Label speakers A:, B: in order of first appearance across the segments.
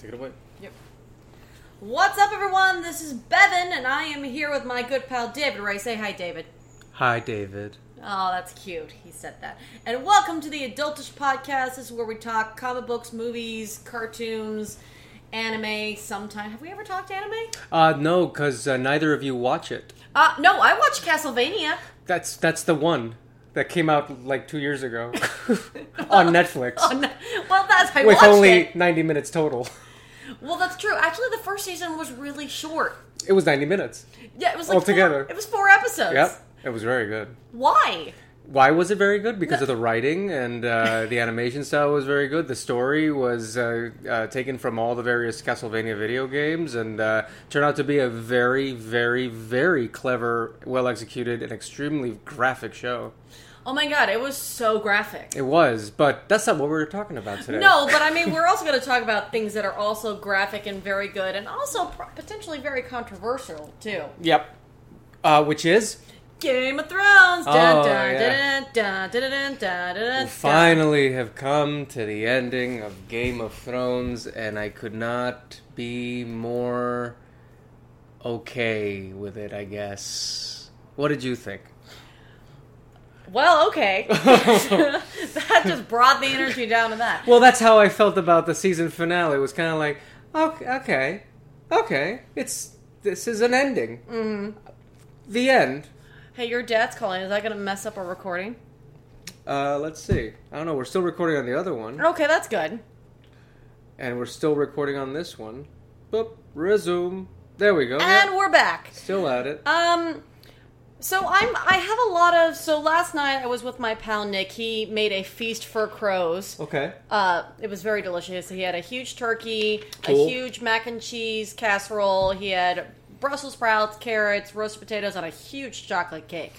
A: Take it away.
B: Yep. What's up, everyone? This is Bevin, and I am here with my good pal David Ray. Say hi, David.
A: Hi, David.
B: Oh, that's cute. He said that. And welcome to the Adultish Podcast. This is where we talk comic books, movies, cartoons, anime. Sometimes have we ever talked anime?
A: Uh, no, because uh, neither of you watch it.
B: Uh, no. I watched Castlevania.
A: That's that's the one that came out like two years ago on Netflix
B: Oh, no. Well, that's I
A: with
B: watched
A: only
B: it.
A: ninety minutes total.
B: Well, that's true. Actually, the first season was really short.
A: It was ninety minutes.
B: Yeah, it was like
A: Altogether.
B: Four, it was four episodes.
A: Yep, it was very good.
B: Why?
A: Why was it very good? Because of the writing and uh, the animation style was very good. The story was uh, uh, taken from all the various Castlevania video games and uh, turned out to be a very, very, very clever, well executed, and extremely graphic show.
B: Oh my god, it was so graphic.
A: It was, but that's not what we were talking about today.
B: No, but I mean, we're also going to talk about things that are also graphic and very good, and also pro- potentially very controversial too.
A: Yep. Uh, which is
B: Game of Thrones.
A: Oh, yeah. we finally have come to the ending of Game of Thrones, and I could not be more okay with it. I guess. What did you think?
B: Well, okay. that just brought the energy down to that.
A: Well, that's how I felt about the season finale. It was kind of like, okay, okay, okay. It's this is an ending. Mm-hmm. The end.
B: Hey, your dad's calling. Is that going to mess up our recording?
A: Uh, let's see. I don't know. We're still recording on the other one,
B: Okay, that's good.
A: and we're still recording on this one. Boop. Resume. There we go.
B: And
A: Yep.
B: we're back.
A: Still at it.
B: Um, so I'm I have a lot of so last night I was with my pal Nick. He made a feast for crows.
A: Okay.
B: Uh, it was very delicious. He had a huge turkey,
A: Cool.
B: a huge mac and cheese casserole. He had Brussels sprouts, carrots, roasted potatoes, and a huge chocolate cake.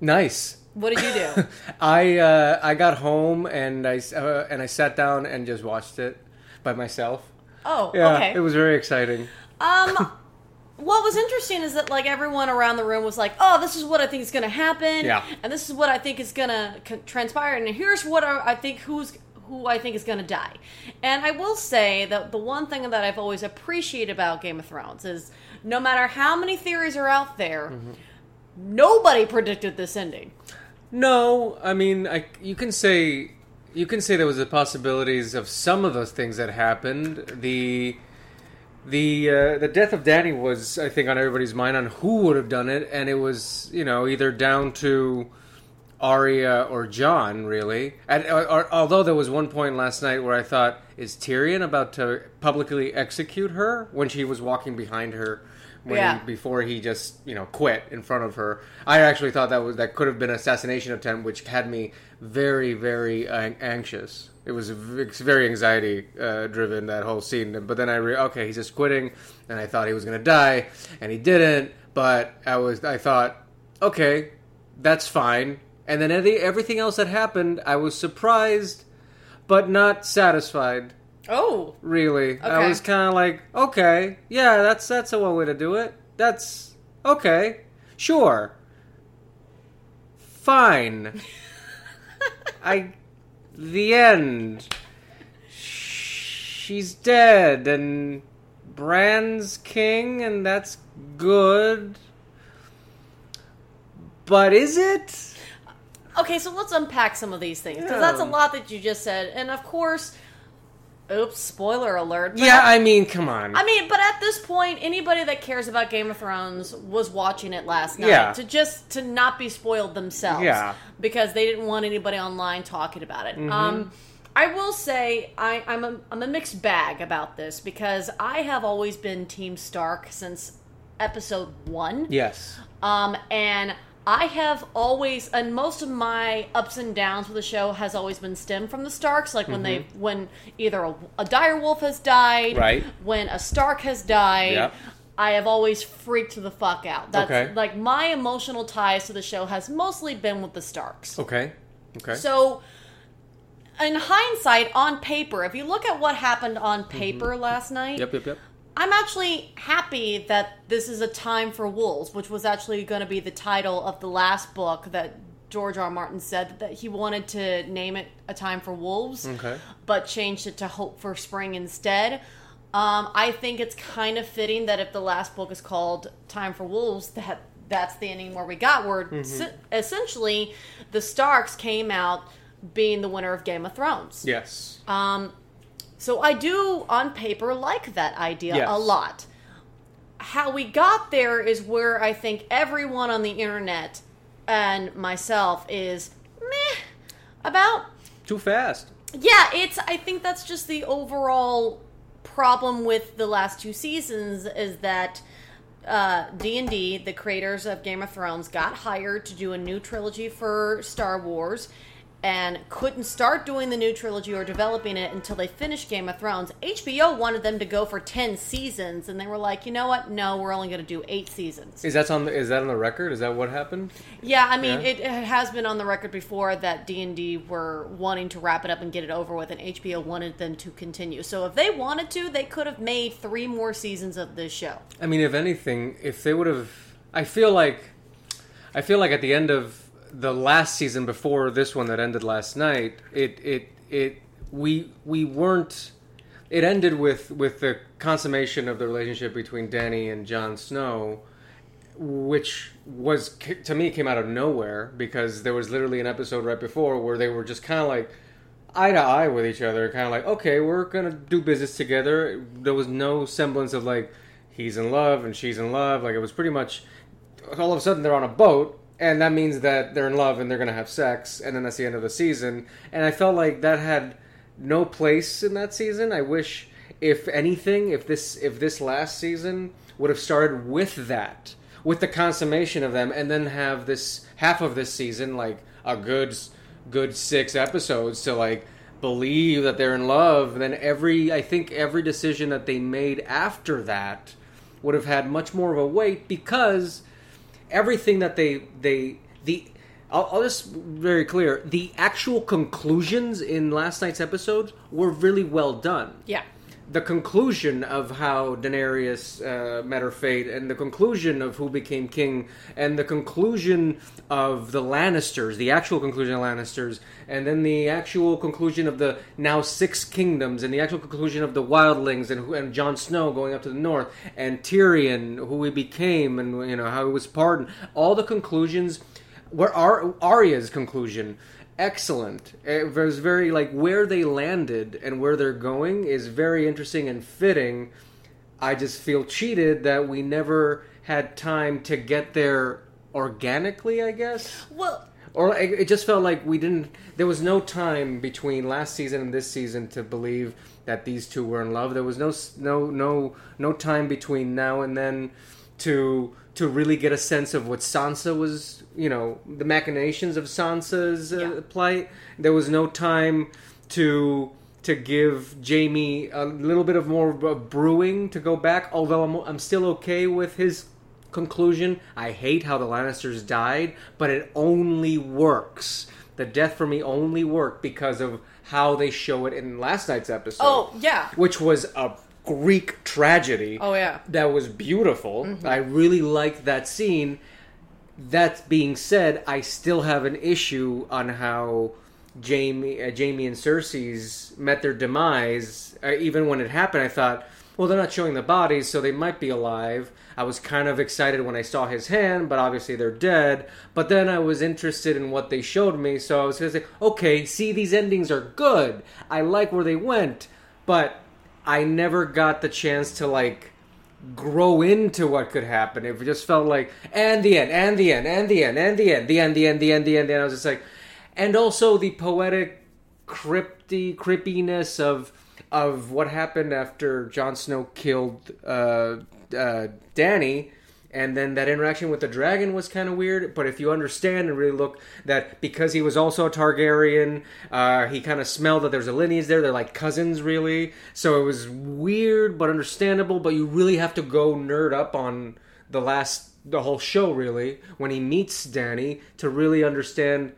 A: Nice.
B: What did you do?
A: I uh, I got home and I uh, and I sat down and just watched it by myself.
B: oh,
A: Yeah,
B: okay.
A: it was very exciting.
B: Um, what was interesting is that like everyone around the room was like, "Oh, this is what I think is going to happen,
A: Yeah.
B: and this is what I think is going to transpire, and here's what I, think who's who I think is going to die." And I will say that the one thing that I've always appreciated about Game of Thrones is no matter how many theories are out there,
A: Mm-hmm.
B: nobody predicted this ending.
A: No, I mean, I, you can say you can say there was the possibilities of some of those things that happened. The the uh, the death of Danny was, I think, on everybody's mind on who would have done it, and it was you know either down to Arya or Jon, really. And or, or, although there was one point last night where I thought, is Tyrion about to publicly execute her when she was walking behind her? When
B: Yeah.
A: he, before he just you know quit in front of her, I actually thought that was that could have been an assassination attempt, which had me very very uh, anxious. It was very anxiety uh, driven that whole scene. But then I re- okay, he's just quitting, and I thought he was gonna die, and he didn't. But I was I thought okay, that's fine. And then everything else that happened, I was surprised, but not satisfied.
B: Oh,
A: Really, I was kind of like, okay, yeah, that's that's a one way to do it. That's okay, sure, fine. I, the end. She's dead, and Bran's king, and that's good. But is it?
B: Okay, so let's unpack some of these things because
A: Yeah.
B: that's a lot that you just said, and of course, oops, spoiler alert. but
A: Yeah,
B: at-
A: I mean, come on.
B: I mean, but at this point, anybody that cares about Game of Thrones was watching it last night
A: Yeah.
B: to just to not be spoiled themselves.
A: Yeah.
B: because they didn't want anybody online talking about it. Um, I will say I, I'm a, I'm a mixed bag about this because I have always been Team Stark since episode one.
A: yes.
B: Um, and I have always, and most of my ups and downs with the show has always been stemmed from the Starks. Like when they, when either a, a dire wolf has died,
A: Mm-hmm. Right.
B: When a Stark has died. I have always freaked the fuck out. That's
A: Okay.
B: like my emotional ties to the show has mostly been with the Starks.
A: Okay. Okay.
B: So, in hindsight, on paper, if you look at what happened on paper last night,
A: Mm-hmm. yep. Yep. Yep.
B: I'm actually happy that this is a time for wolves, which was actually going to be the title of the last book that George R. R. Martin said that he wanted to name it A Time for Wolves,
A: Okay.
B: but changed it to Hope for Spring instead. Um, I think it's kind of fitting that if the last book is called Time for Wolves, that that's the ending where we got where
A: Mm-hmm.
B: se- essentially the Starks came out being the winner of Game of Thrones.
A: Yes.
B: Um, so I do, on paper, like that idea
A: Yes.
B: a lot. How we got there is where I think everyone on the internet and myself is meh about.
A: Too fast.
B: Yeah, it's. I think that's just the overall problem with the last two seasons is that uh, D and D, the creators of Game of Thrones, got hired to do a new trilogy for Star Wars, and couldn't start doing the new trilogy or developing it until they finished Game of Thrones. HBO wanted them to go for ten seasons, and they were like, you know what? No, we're only going to do eight seasons.
A: Is that on the, is that on the record? Is that what happened?
B: Yeah, I mean,
A: Yeah.
B: it, it has been on the record before that D and D were wanting to wrap it up and get it over with, and HBO wanted them to continue. So if they wanted to, they could have made three more seasons of this show.
A: I mean, if anything, if they would have, I feel like, I feel like at the end of the last season before this one that ended last night, it it it we we weren't. It ended with with the consummation of the relationship between Danny and Jon Snow, which was to me came out of nowhere because there was literally an episode right before where they were just kind of like eye to eye with each other, kind of like, okay, we're gonna do business together. There was no semblance of like he's in love and she's in love. Like it was pretty much all of a sudden they're on a boat, and that means that they're in love and they're gonna have sex, and then that's the end of the season. And I felt like that had no place in that season. I wish, if anything, if this if this last season would have started with that, with the consummation of them, and then have this half of this season like a good good six episodes to like believe that they're in love then every i think every decision that they made after that would have had much more of a weight because everything that they they the I'll, I'll just very clear the actual conclusions in last night's episode were really well done
B: Yeah.
A: The conclusion of how Daenerys uh, met her fate, and the conclusion of who became king, and the conclusion of the Lannisters, the actual conclusion of Lannisters, and then the actual conclusion of the now six kingdoms, and the actual conclusion of the Wildlings, and and Jon Snow going up to the north, and Tyrion, who he became, and you know how he was pardoned. All the conclusions were Ar- Arya's conclusion excellent. It was very like where they landed and where they're going is very interesting and fitting. I just feel cheated that we never had time to get there organically, I guess.
B: Well,
A: Or it just felt like we didn't. There was no time between last season and this season to believe that these two were in love. There was no no no no time between now and then to to really get a sense of what Sansa was. You know, the machinations of Sansa's uh,
B: Yeah.
A: plight. There was no time to to give Jaime a little bit of more of brewing to go back. Although I'm I'm still okay with his conclusion. I hate how the Lannisters died, but it only works. The death for me only worked because of how they show it in last night's episode.
B: oh yeah.
A: Which was a Greek tragedy.
B: Oh yeah.
A: That was beautiful. I really liked that scene. That being said, I still have an issue on how Jaime, uh, Jaime and Cersei's met their demise. Uh, even when it happened, I thought, well, they're not showing the bodies, so they might be alive. I was kind of excited when I saw his hand, but obviously they're dead. But then I was interested in what they showed me, so I was going to say, okay, see, these endings are good. I like where they went, but I never got the chance to like grow into what could happen. It just felt like and the end, and the end, and the end, and the end, the end, the end, the end, the end. And I was just like, and also the poetic, crypty, creepiness of of what happened after Jon Snow killed uh, uh, Danny. And then that interaction with the dragon was kind of weird. But if you understand and really look, that because he was also a Targaryen, uh, he kind of smelled that there's a lineage there. They're like cousins, really. So it was weird but understandable. But you really have to go nerd up on the last, the whole show, really, when he meets Danny to really understand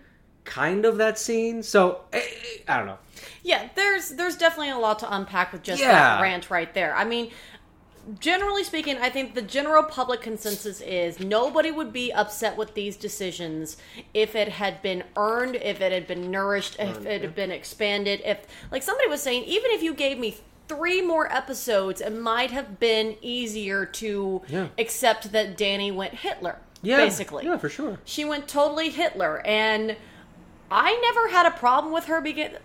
A: kind of that scene. So eh, eh, I don't know.
B: Yeah, there's there's definitely a lot to unpack with just
A: Yeah.
B: that rant right there. I mean, generally speaking, I think the general public consensus is nobody would be upset with these decisions if it had been earned, if it had been nourished, if it had been expanded. If, like somebody was saying, even if you gave me three more episodes, it might have been easier to
A: Yeah.
B: accept that Danny went Hitler.
A: Yeah,
B: basically.
A: yeah, for sure.
B: She went totally Hitler, and I never had a problem with her begin.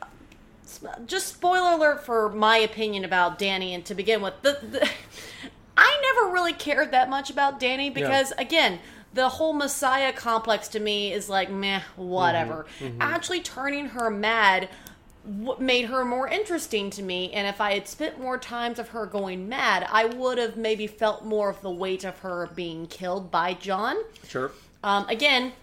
B: Just spoiler alert for my opinion about Danny, and to begin with, the, the I never really cared that much about Danny because, again, the whole Messiah complex to me is like meh, whatever. Actually, turning her mad made her more interesting to me, and if I had spent more times of her going mad, I would have maybe felt more of the weight of her being killed by Jon.
A: Sure.
B: Um, again,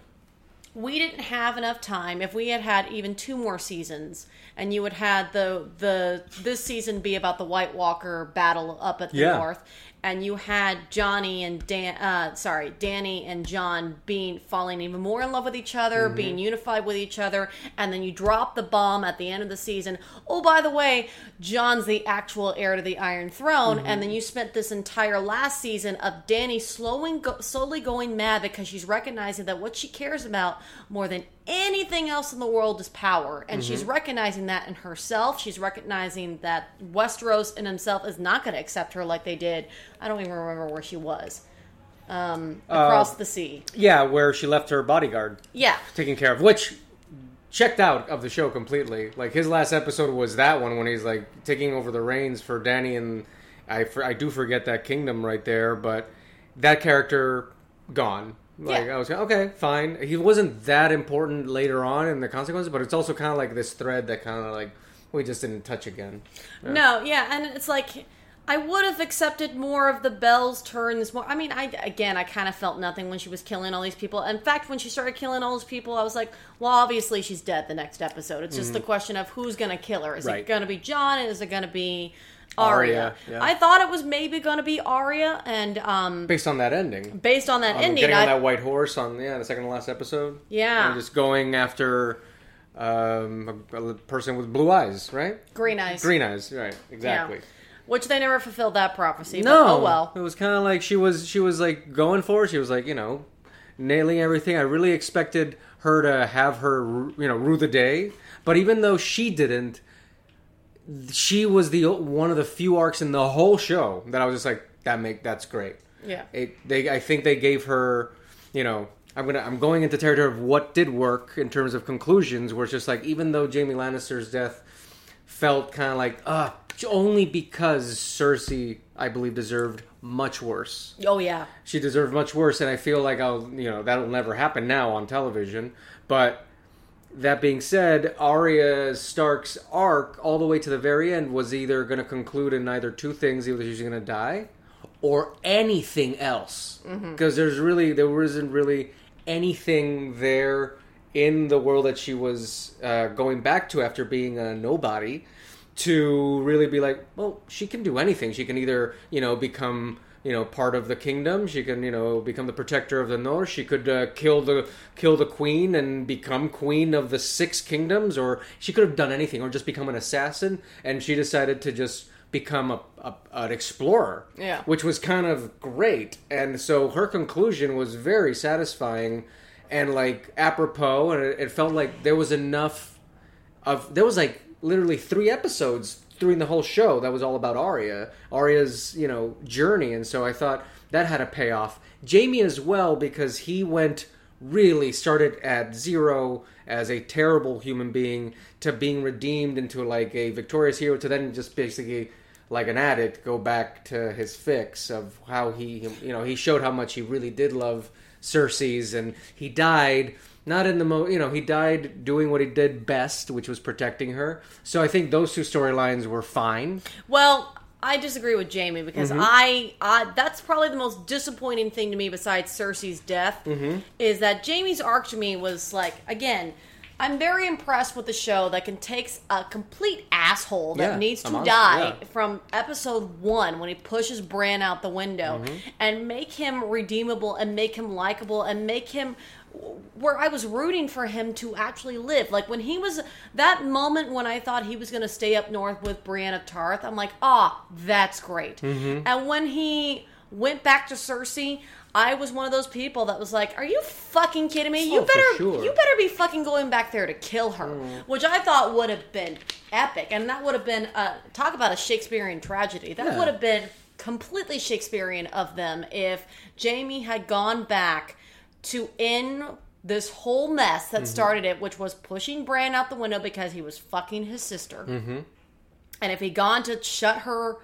B: we didn't have enough time. If we had had even two more seasons, and you had had the the this season be about the White Walker battle up at the
A: Yeah.
B: north, and you had Johnny and Dan, uh, sorry, Danny and Jon being falling even more in love with each other,
A: Mm-hmm.
B: being unified with each other, and then you drop the bomb at the end of the season. Oh, by the way, Jon's the actual heir to the Iron Throne,
A: Mm-hmm.
B: and then you spent this entire last season of Danny slowing, go, slowly going mad because she's recognizing that what she cares about more than anything else in the world is power, and she's
A: Mm-hmm.
B: recognizing that in herself. She's recognizing that Westeros in himself is not going to accept her like they did. I don't even remember where she was. Um, across
A: Uh,
B: the sea.
A: Yeah, where she left her bodyguard
B: Yeah.
A: taken care of, which checked out of the show completely. Like his last episode was that one when he's like taking over the reins for Danny, and I I do forget that kingdom right there, but that character gone. Like
B: Yeah.
A: I was okay, fine. He wasn't that important later on in the consequences, but it's also kind of like this thread that kind of like we just didn't touch again.
B: No, yeah, and it's like I would have accepted more of the Bell's turns. More, I mean, I again, I kind of felt nothing when she was killing all these people. In fact, when she started killing all those people, I was like, well, obviously she's dead the next episode. It's just the question of who's going to kill her. Is it
A: Mm-hmm.
B: Going to be Jon? Is it going to be Arya?
A: Arya, yeah.
B: I thought it was maybe going to be Arya, and um,
A: Based on that ending,
B: based on that
A: Um,
B: ending,
A: getting
B: I,
A: on that white horse on yeah the second to last episode.
B: Yeah.
A: and just going after um, a, a person with blue eyes, right?
B: green eyes,
A: Green eyes, right?
B: Yeah.
A: Exactly.
B: which they never fulfilled that prophecy. but
A: No,
B: oh well.
A: It was kind of like she was she was like going for it. She was like you know nailing everything. I really expected her to have her you know rue the day, but even though she didn't, she was the one of the few arcs in the whole show that I was just like that make that's great.
B: Yeah.
A: It, they I think they gave her you know. I'm gonna. I'm going into territory of what did work in terms of conclusions. Where it's just like, even though Jaime Lannister's death felt kind of like ah only because Cersei I believe deserved much worse.
B: Oh yeah.
A: She deserved much worse and I feel like I'll you know that'll never happen now on television but that being said Arya Stark's arc all the way to the very end was either going to conclude in either two things either she's going to die or anything else because there's really there wasn't really anything there in the world that she was uh, going back to after being a nobody to really be like, well, she can do anything. She can either, you know, become, you know, part of the kingdom. She can, you know, become the protector of the north. She could uh, kill the kill the queen and become queen of the six kingdoms, or she could have done anything, or just become an assassin. And she decided to just become a, a an explorer,
B: Yeah.
A: which was kind of great. And so her conclusion was very satisfying and like apropos, and it, it felt like there was enough of there was like literally three episodes during the whole show that was all about Arya, Arya's you know journey, and so I thought that had a payoff. Jaime as well because he went really started at zero as a terrible human being to being redeemed into like a victorious hero to then just basically like an addict go back to his fix of how he you know he showed how much he really did love Cersei's and he died not in the mo you know he died doing what he did best which was protecting her so i think those two storylines were fine
B: Well, I disagree with Jaime because
A: Mm-hmm.
B: I, I that's probably the most disappointing thing to me besides Cersei's death
A: Mm-hmm.
B: is that Jaime's arc to me was like again. I'm very impressed with the show that can take a complete asshole that
A: Yeah,
B: needs to die
A: yeah.
B: from episode one when he pushes Bran out the window
A: Mm-hmm.
B: and make him redeemable and make him likable and make him where I was rooting for him to actually live. Like when he was that moment when I thought he was going to stay up north with Brienne of Tarth, I'm like, ah, that's great.
A: Mm-hmm.
B: And when he went back to Cersei, I was one of those people that was like, "Are you fucking kidding me?
A: Oh,
B: you better,
A: sure.
B: you better be fucking going back there to kill her,"
A: Mm.
B: which I thought would have been epic, and that would have been uh, talk about a Shakespearean tragedy. That
A: Yeah.
B: would have been completely Shakespearean of them if Jaime had gone back to end this whole mess
A: Mm-hmm.
B: that started it, which was pushing Bran out the window because he was fucking his sister.
A: Mm-hmm.
B: And if he'd gone to shut her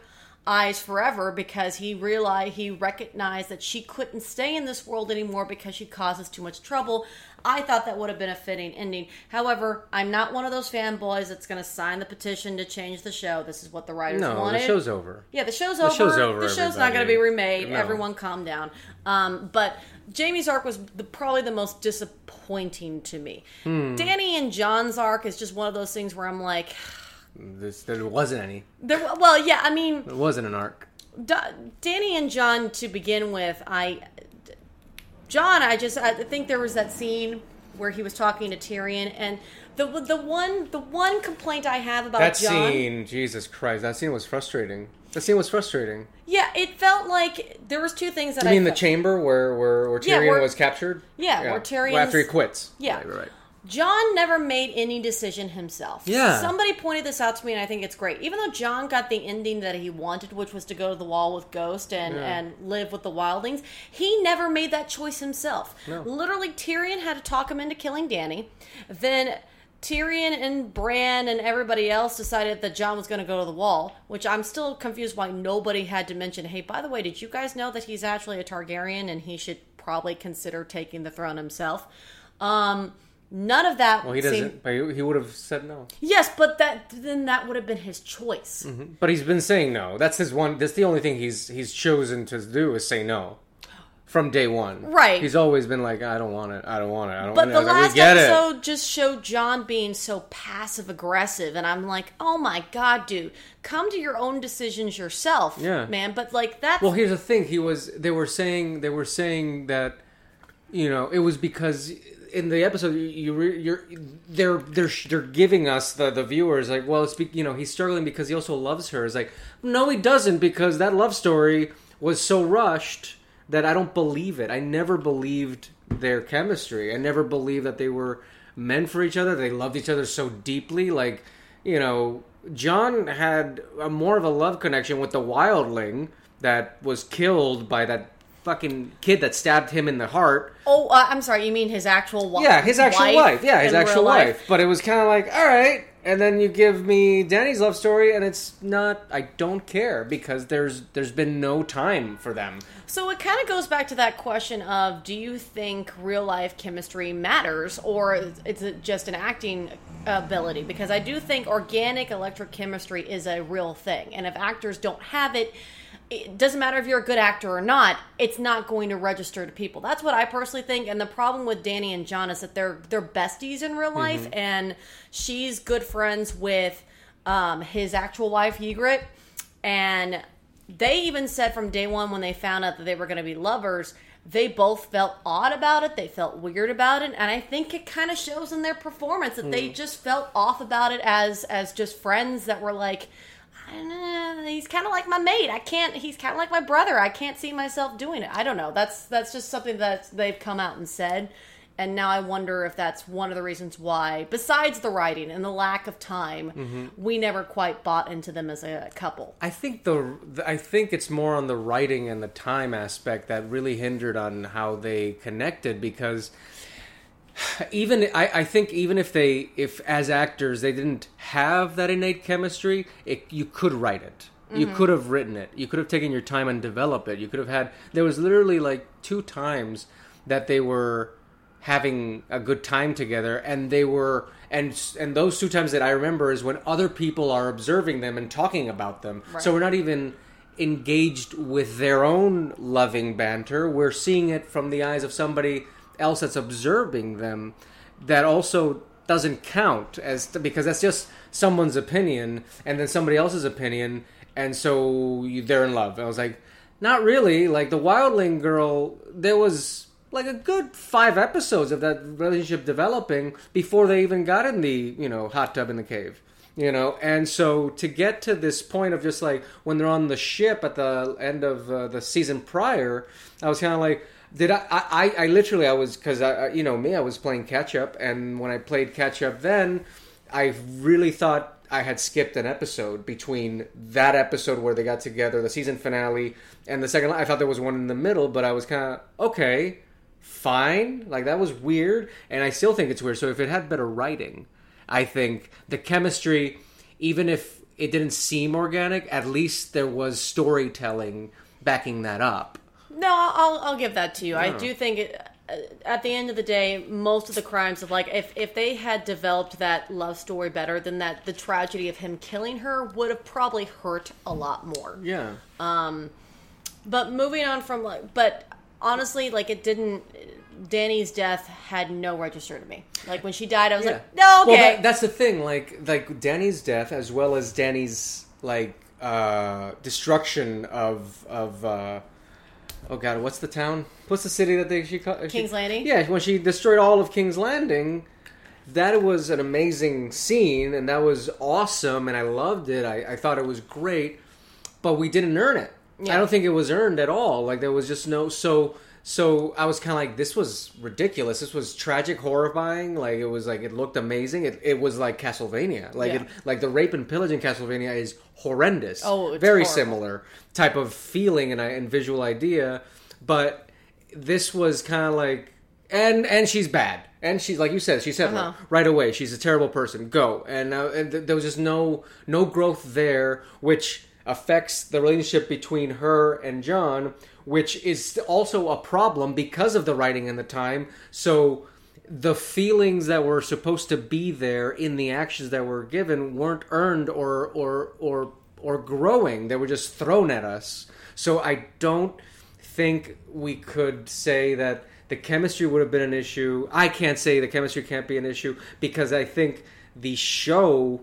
B: eyes forever because he realized he recognized that she couldn't stay in this world anymore because she causes too much trouble, I thought that would have been a fitting ending. However, I'm not one of those fanboys that's going to sign the petition to change the show. This is what the writers
A: No,
B: wanted.
A: the show's over.
B: Yeah, the show's
A: The
B: over.
A: show's over,
B: The show's not going to be remade.
A: No.
B: Everyone, calm down. Um, but Jaime's arc was the, probably the most disappointing to me.
A: Hmm.
B: Danny and Jon's arc is just one of those things where I'm like,
A: This, there wasn't any.
B: there, well, yeah, I mean,
A: It wasn't an arc.
B: Da- Danny and Jon to begin with, I Jon, I just I think there was that scene where he was talking to Tyrion, and the the one the one complaint I have about
A: That
B: Jon,
A: scene, Jesus Christ, that scene was frustrating. That scene was frustrating.
B: yeah, it felt like there was two things that
A: You
B: I
A: mean the chamber where where, where Tyrion
B: Yeah, where-
A: was captured?
B: Yeah, where Tyrion
A: Well, after he quits.
B: Yeah.
A: right, right, right.
B: Jon never made any decision himself.
A: Yeah.
B: Somebody pointed this out to me, and I think it's great. Even though Jon got the ending that he wanted, which was to go to the wall with Ghost and,
A: Yeah.
B: and live with the wildlings, he never made that choice himself.
A: No.
B: Literally, Tyrion had to talk him into killing Danny. Then Tyrion and Bran and everybody else decided that Jon was going to go to the wall, which I'm still confused why nobody had to mention, hey, by the way, did you guys know that he's actually a Targaryen and he should probably consider taking the throne himself? Um, none of that
A: Well, he doesn't. But he, he would have said no.
B: Yes, but that then that would have been his choice.
A: But he's been saying no. That's his one. That's the only thing he's he's chosen to do is say no. From day one,
B: Right.
A: He's always been like, I don't want it. I don't want it. I don't.
B: But
A: want
B: the
A: it. Like,
B: last
A: we get it.
B: episode just showed Jon being so passive aggressive, and I'm like, oh my god, dude, come to your own decisions yourself,
A: Yeah.
B: man. But like that.
A: Well, here's the thing. He was. They were saying. They were saying that. You know, it was because in the episode you, you re- you're they're they're they're giving us the the viewers like, well, it's be, you know he's struggling because he also loves her. It's like, no, he doesn't because that love story was so rushed that I don't believe it. I never believed their chemistry. I never believed that they were meant for each other. They loved each other so deeply. Like, you know, Jon had a more of a love connection with the wildling that was killed by that fucking kid that stabbed him in the heart.
B: oh, uh, I'm sorry, you mean his actual wife?
A: Yeah, his actual wife. Yeah, his actual
B: life?
A: wife. But it was kind of like, all right. And then you give me Danny's love story, and it's not. I don't care because there's there's been no time for them.
B: So it kind of goes back to that question of do you think real life chemistry matters or is it just an acting ability? Because I do think organic electric chemistry is a real thing. And if actors don't have it, it doesn't matter if you're a good actor or not, it's not going to register to people. That's what I personally think. And the problem with Danny and Jon is that they're they're besties in real life and she's good friends with um, his actual wife, Ygritte. And they even said from day one when they found out that they were going to be lovers, they both felt odd about it. They felt weird about it, and I think it kind of shows in their performance that they just felt off about it as as just friends that were like, I don't know, he's kind of like my mate. I can't. He's kind of like my brother. I can't see myself doing it. I don't know. That's that's just something that they've come out and said. And now I wonder if that's one of the reasons why, besides the writing and the lack of time, mm-hmm. we never quite bought into them as a couple.
A: I think the, the I think it's more on the writing and the time aspect that really hindered on how they connected because even I, I think even if they if as actors they didn't have that innate chemistry, it, you could write it. You mm-hmm. could have written it. You could have taken your time and develop it. You could have had there was literally like two times that they were having a good time together and they were and and those two times that I remember is when other people are observing them and talking about them. So we're not even engaged with their own loving banter. We're seeing it from the eyes of somebody else that's observing them that also doesn't count as because that's just someone's opinion and then somebody else's opinion and so they're in love. And I was like, not really. Like the Wildling girl, there was like a good five episodes of that relationship developing before they even got in the you know hot tub in the cave you know and so to get to this point of just like when they're on the ship at the end of uh, the season prior i was kind of like Did I? I, I, literally I was because I- you know me I was playing catch up, and when I played catch up, then I really thought I had skipped an episode between that episode where they got together, the season finale, and the second. I thought there was one in the middle, but I was kind of okay, fine. Like that was weird, and I still think it's weird. So if it had better writing, I think the chemistry, even if it didn't seem organic, at least there was storytelling backing that up.
B: No, I'll I'll give that to you. I do think it, uh, at the end of the day, most of the crimes of like if if they had developed that love story better, then that the tragedy of him killing her would have probably hurt a lot more.
A: Yeah.
B: Um, But moving on from like, but honestly, like it didn't. Danny's death had no register to me. Like when she died, I was
A: Yeah.
B: like, no, okay.
A: Well, that, that's the thing. Like, like Danny's death, as well as Danny's like uh, destruction of of. Uh, oh God, what's the town? What's the city that they she called?
B: King's Landing?
A: Yeah, when she destroyed all of King's Landing, that was an amazing scene, and that was awesome, and I loved it. I, I thought it was great, but we didn't earn it.
B: Yeah.
A: I don't think it was earned at all. Like there was just no so. So I was kind of like, this was ridiculous. This was tragic, horrifying. Like it was like it looked amazing. It, it was like Castlevania. Like
B: Yeah.
A: it, like the rape and pillage in Castlevania is horrendous.
B: Oh, it's
A: very
B: horrible.
A: similar type of feeling and, and visual idea. But this was kind of like, and and she's bad. And she's like you said, she said
B: Uh-huh.
A: right away, she's a terrible person. Go. And uh, and th- there was just no no growth there, which affects the relationship between her and Jon, which is also a problem because of the writing and the time. So the feelings that were supposed to be there in the actions that were given weren't earned or or or or growing. They were just thrown at us. So I don't think we could say that the chemistry would have been an issue. I can't say the chemistry can't be an issue because I think the show,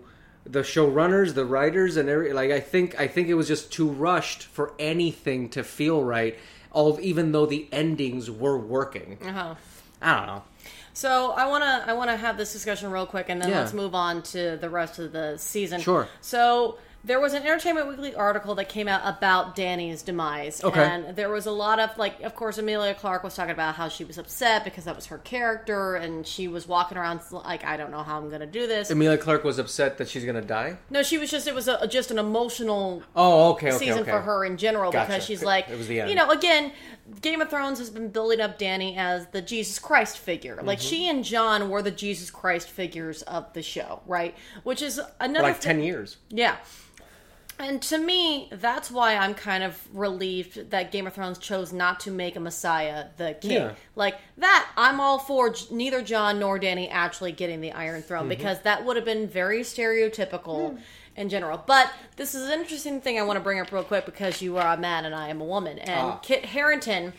A: the showrunners, the writers, and every like I think I think it was just too rushed for anything to feel right. All even though the endings were working,
B: uh-huh.
A: I don't know.
B: So I wanna I wanna have this discussion real quick, and then
A: Yeah.
B: let's move on to the rest of the season.
A: Sure.
B: So there was an Entertainment Weekly article that came out about Danny's demise,
A: Okay.
B: and there was a lot of like, of course, Emilia Clarke was talking about how she was upset because that was her character, and she was walking around like, I don't know how I'm gonna do this.
A: Emilia Clarke was upset that she's gonna die.
B: No, she was just it was a, just an emotional
A: Oh, okay, okay,
B: season
A: okay.
B: for her in general
A: Gotcha.
B: because she's like,
A: It was the end.
B: you know, again, Game of Thrones has been building up Danny as the Jesus Christ figure. Like
A: Mm-hmm.
B: she and Jon were the Jesus Christ figures of the show, right? Which is another
A: For like
B: thi-
A: ten years.
B: yeah. And to me, that's why I'm kind of relieved that Game of Thrones chose not to make a Messiah the king.
A: Yeah.
B: Like that, I'm all for j- neither Jon nor Danny actually getting the Iron Throne
A: Mm-hmm.
B: because that would have been very stereotypical in general. But this is an interesting thing I want to bring up real quick because you are a man and I am a woman. And
A: Ah.
B: Kit Harington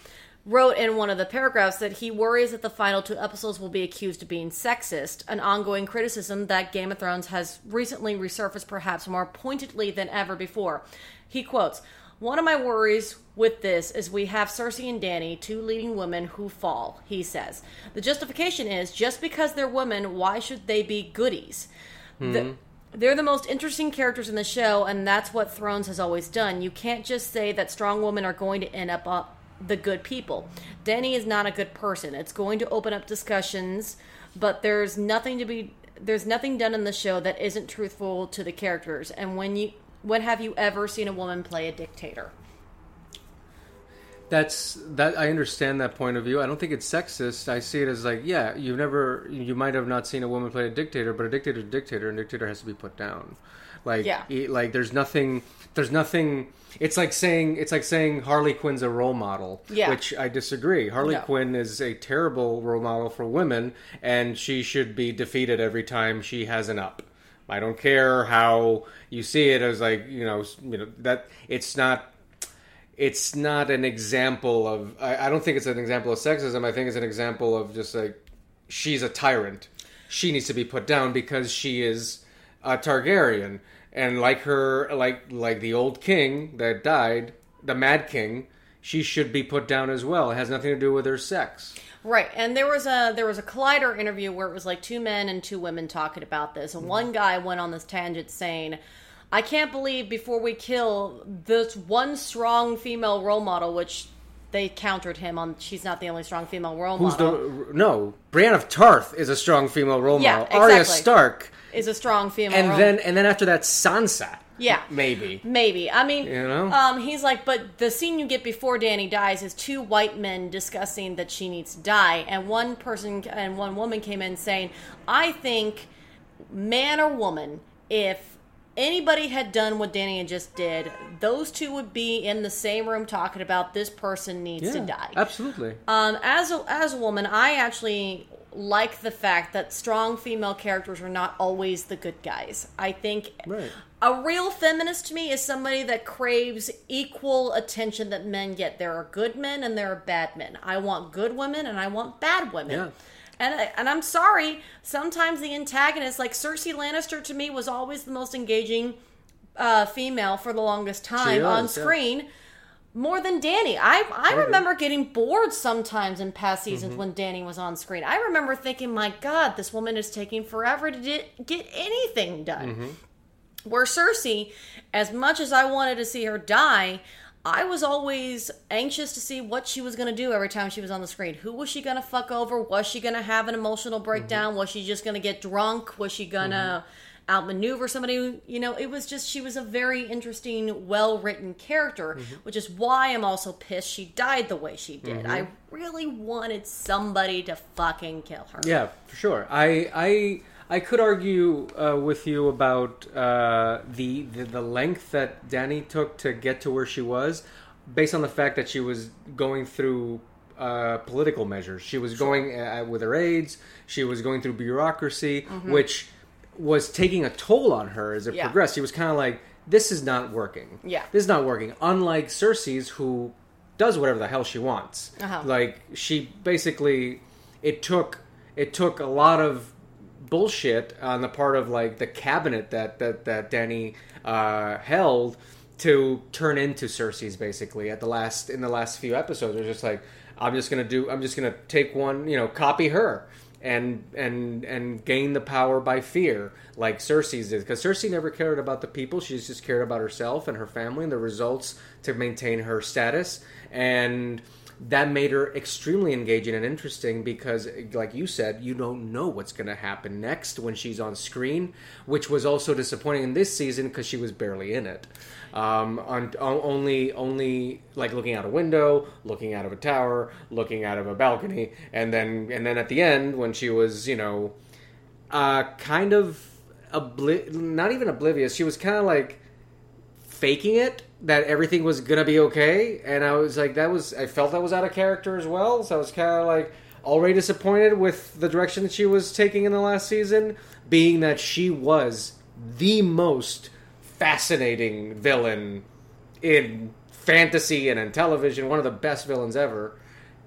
B: wrote in one of the paragraphs that he worries that the final two episodes will be accused of being sexist, an ongoing criticism that Game of Thrones has recently resurfaced perhaps more pointedly than ever before. He quotes, one of my worries with this is we have Cersei and Danny, two leading women who fall, he says. The justification is just because they're women, why should they be goodies? The- they're the most interesting characters in the show, and that's what Thrones has always done. You can't just say that strong women are going to end up uh, the good people. Denny is not a good person. It's going to open up discussions, but there's nothing to be there's nothing done in the show that isn't truthful to the characters. And when you when have you ever seen a woman play a dictator?
A: That's that. I understand that point of view. I don't think it's sexist. I see it as like, yeah, you've never, you might have not seen a woman play a dictator, but a dictator is a dictator, and a dictator has to be put down. Like,
B: Yeah.
A: e- like there's nothing, there's nothing. It's like saying, it's like saying Harley Quinn's a role model.
B: Yeah.
A: Which I disagree. Harley
B: No.
A: Quinn is a terrible role model for women, and she should be defeated every time she has an up. I don't care how you see it as like you know, you know that it's not it's not an example of I, I don't think it's an example of sexism. I think it's an example of just like she's a tyrant. She needs to be put down because she is a targaryen. And like her like like the old king that died the mad king she should be put down as well. It has nothing to do with her sex.
B: Right, and there was a there was a Collider interview where it was like two men and two women talking about this, and mm-hmm. one guy went on this tangent saying, "I can't believe before we kill this one strong female role model, which they countered him on she's not the only strong female role
A: Who's
B: model.
A: the no? Brienne of Tarth is a strong female role
B: Yeah,
A: model. Arya. Stark,
B: is a strong female
A: and
B: role
A: then and then after that, Sansa.
B: Yeah.
A: maybe.
B: Maybe. I mean,
A: You know?
B: um, he's like, but the scene you get before Danny dies is two white men discussing that she needs to die, and one person and one woman came in saying, "I think, man or woman, if anybody had done what Danny just did, those two would be in the same room talking about this person needs to die."
A: absolutely.
B: Um, as a as a woman, I actually like the fact that strong female characters are not always the good guys. I think
A: Right.
B: a real feminist to me is somebody that craves equal attention that men get. There are good men and there are bad men. I want good women and I want bad women.
A: Yeah.
B: And, I- and I'm sorry, sometimes the antagonist, like Cersei Lannister, to me was always the most engaging uh, female for the longest time on
A: was, yeah.
B: screen more than Danny. I I remember getting bored sometimes in past
A: Mm-hmm.
B: seasons when Danny was on screen. I remember thinking, "My God, this woman is taking forever to di- get anything done."
A: Mm-hmm.
B: Where Cersei, as much as I wanted to see her die, I was always anxious to see what she was going to do every time she was on the screen. Who was she going to fuck over? Was she going to have an emotional breakdown? Was she just going to get drunk? Was she going to mm-hmm. outmaneuver somebody? You know, it was just she was a very interesting, well-written character, mm-hmm. which is why I'm also pissed she died the way she did. Mm-hmm. I really wanted somebody to fucking kill her.
A: Yeah, for sure. I I I could argue uh, with you about uh, the, the the length that Danny took to get to where she was, based on the fact that she was going through uh, political measures. She was going uh, with her aides. She was going through bureaucracy, which was taking a toll on her as it
B: Yeah.
A: progressed. She was kind of like, "This is not working.
B: Yeah.
A: this is not working." Unlike Cersei's, who does whatever the hell she wants.
B: Uh-huh.
A: Like she basically, it took it took a lot of bullshit on the part of like the cabinet that that that Danny uh, held to turn into Cersei's basically. At the last in the last few episodes. Was just like I'm just gonna do I'm just gonna take one you know copy her and and and gain the power by fear like Cersei's did. Because Cersei never cared about the people. She just cared about herself and her family and the results to maintain her status. And that made her extremely engaging and interesting because like you said you don't know what's going to happen next when she's on screen which was also disappointing in this season because she was barely in it. Um, on, o- only only like looking out a window looking out of a tower looking out of a balcony and then and then at the end when she was you know uh, kind of obli- not even oblivious she was kind of like faking it that everything was gonna be okay and i was like that was i felt that was out of character as well so i was kind of like already disappointed with the direction that she was taking in the last season being that she was the most fascinating villain in fantasy and in television one of the best villains ever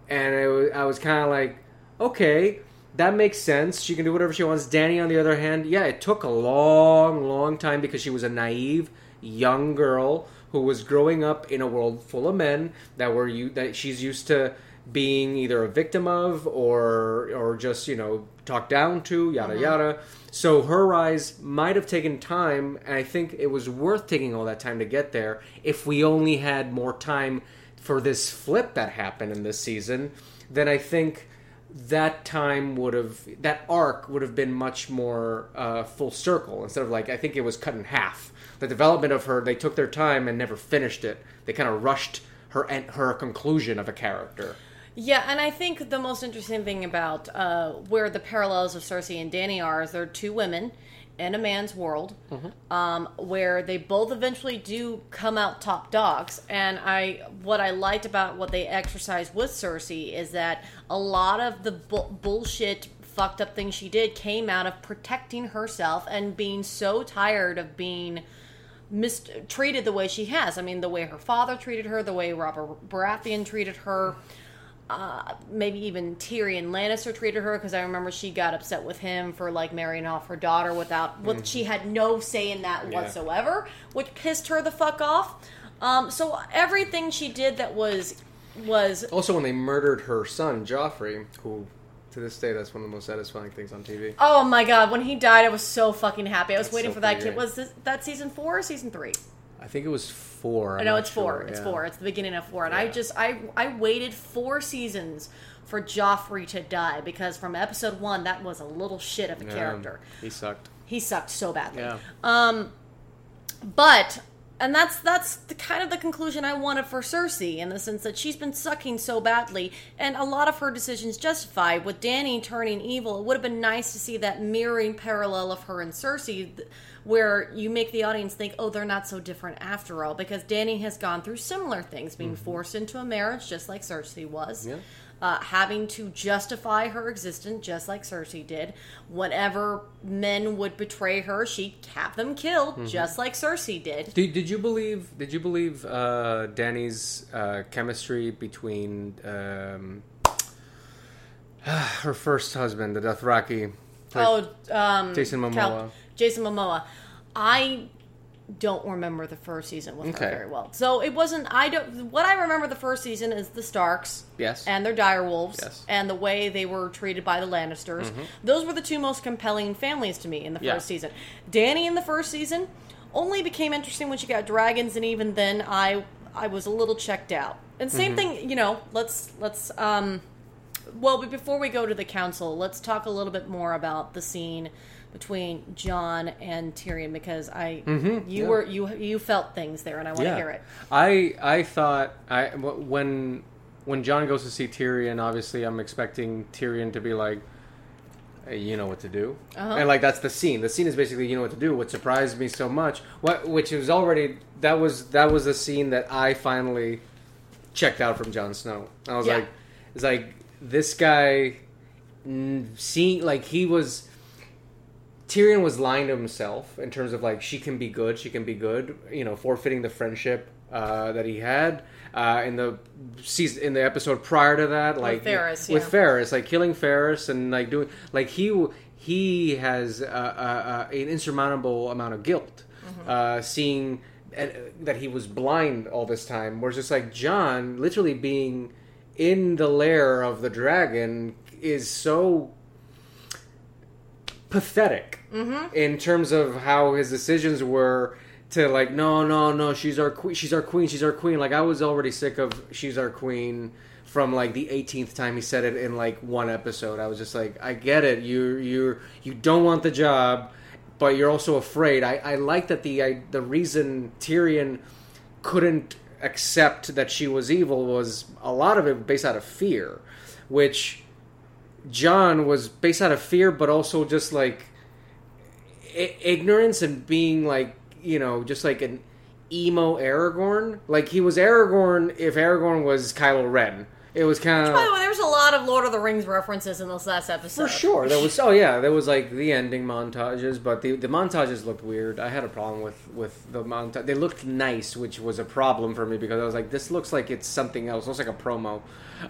A: and was, i was kind of like okay that makes sense she can do whatever she wants. Danny on the other hand yeah it took a long long time because she was a naive young girl who was growing up in a world full of men that were you that she's used to being either a victim of or or just you know talked down to yada yada so her rise might have taken time and i think it was worth taking all that time to get there if we only had more time for this flip that happened in this season then i think that time would have that arc would have been much more uh, full circle instead of like I think it was cut in half. The development of her, they took their time and never finished it. They kind of rushed her en- her conclusion of a character.
B: Yeah, and I think the most interesting thing about uh, where the parallels of Cersei and Danny are is they're two women in a man's world, um, where they both eventually do come out top dogs. And I, what I liked about what they exercised with Cersei is that a lot of the bu- bullshit, fucked up things she did came out of protecting herself and being so tired of being mistreated the way she has. I mean, the way her father treated her, the way Robert Baratheon treated her, uh, maybe even Tyrion Lannister treated her because I remember she got upset with him for like marrying off her daughter without, with, she had no say in that
A: Yeah.
B: whatsoever, which pissed her the fuck off. Um, so everything she did that was was
A: Also, when they murdered her son Joffrey, who to this day that's one of the most satisfying things on TV.
B: oh my god when he died I was so fucking happy I was
A: That's
B: waiting
A: so
B: for that kid was this, that season four or season three
A: I think it was four.
B: I know it's four. It's
A: yeah.
B: four. It's the beginning of four, and I just I I waited four seasons for Joffrey to die because from episode one that was a little shit of a
A: Yeah,
B: character.
A: He sucked.
B: He sucked so badly.
A: Yeah.
B: Um, but and that's that's the kind of the conclusion I wanted for Cersei in the sense that she's been sucking so badly, and a lot of her decisions justified. With Danny turning evil, it would have been nice to see that mirroring parallel of her and Cersei, th- where you make the audience think, oh, they're not so different after all, because Danny has gone through similar things, being mm-hmm. forced into a marriage just like Cersei was.
A: Yeah.
B: Uh, having to justify her existence just like Cersei did. Whenever men would betray her, she'd have them killed just like Cersei did.
A: Did, did you believe? Did you believe uh, Dany's uh, chemistry between um, her first husband, the Dothraki?
B: Oh, um,
A: Jason Momoa.
B: Cal- Jason Momoa. I don't remember the first season with
A: Okay.
B: her very well. So it wasn't. I don't. What I remember the first season is the Starks.
A: Yes.
B: And their direwolves.
A: Yes. Mm-hmm.
B: And the way they were treated by the Lannisters. Those were the two most compelling families to me in the first
A: Yeah.
B: season. Dany in the first season only became interesting when she got dragons, and even then, I I was a little checked out. And same
A: Mm-hmm.
B: thing, you know. Let's let's um. Well, but before we go to the council, let's talk a little bit more about the scene between Jon and Tyrion because I you
A: yeah.
B: were you you felt things there and I want to hear it.
A: I I thought I when when Jon goes to see Tyrion, obviously I'm expecting Tyrion to be like, hey, you know what to do,
B: Uh-huh.
A: and like that's the scene. The scene is basically you know what to do. What surprised me so much, what which was already that was that was the scene that I finally checked out from Jon Snow. I was
B: Yeah.
A: like, it's like this guy, seeing like he was. Tyrion was lying to himself in terms of like she can be good, she can be good, you know, forfeiting the friendship uh, that he had uh, in the season in the episode prior to that, like
B: Varys,
A: with
B: yeah.
A: Varys, like killing Varys and like doing like he he has uh, uh, uh, an insurmountable amount of guilt,
B: Mm-hmm.
A: uh, seeing uh, that he was blind all this time. Whereas just like Jon, literally being in the lair of the dragon is so pathetic Mm-hmm. in terms of how his decisions were to like no no no she's our queen she's our queen she's our queen. Like i was already sick of she's our queen from like the 18th time he said it in like one episode. I was just like i get it. You you you don't want the job but you're also afraid. I i like that the I, the reason tyrion couldn't accept that she was evil was a lot of it based out of fear which Jon was based out of fear, but also just like Ignorance and being like you know just like an emo Aragorn. Like he was Aragorn if Aragorn was Kylo Ren. It was kind of.
B: By the
A: of
B: there was a lot of Lord of the Rings references in this last episode.
A: for sure. There was oh yeah, there was like the ending montages, but the the montages looked weird. I had a problem with with the montage. They looked nice, which was a problem for me because I was like, this looks like it's something else. It looks like a promo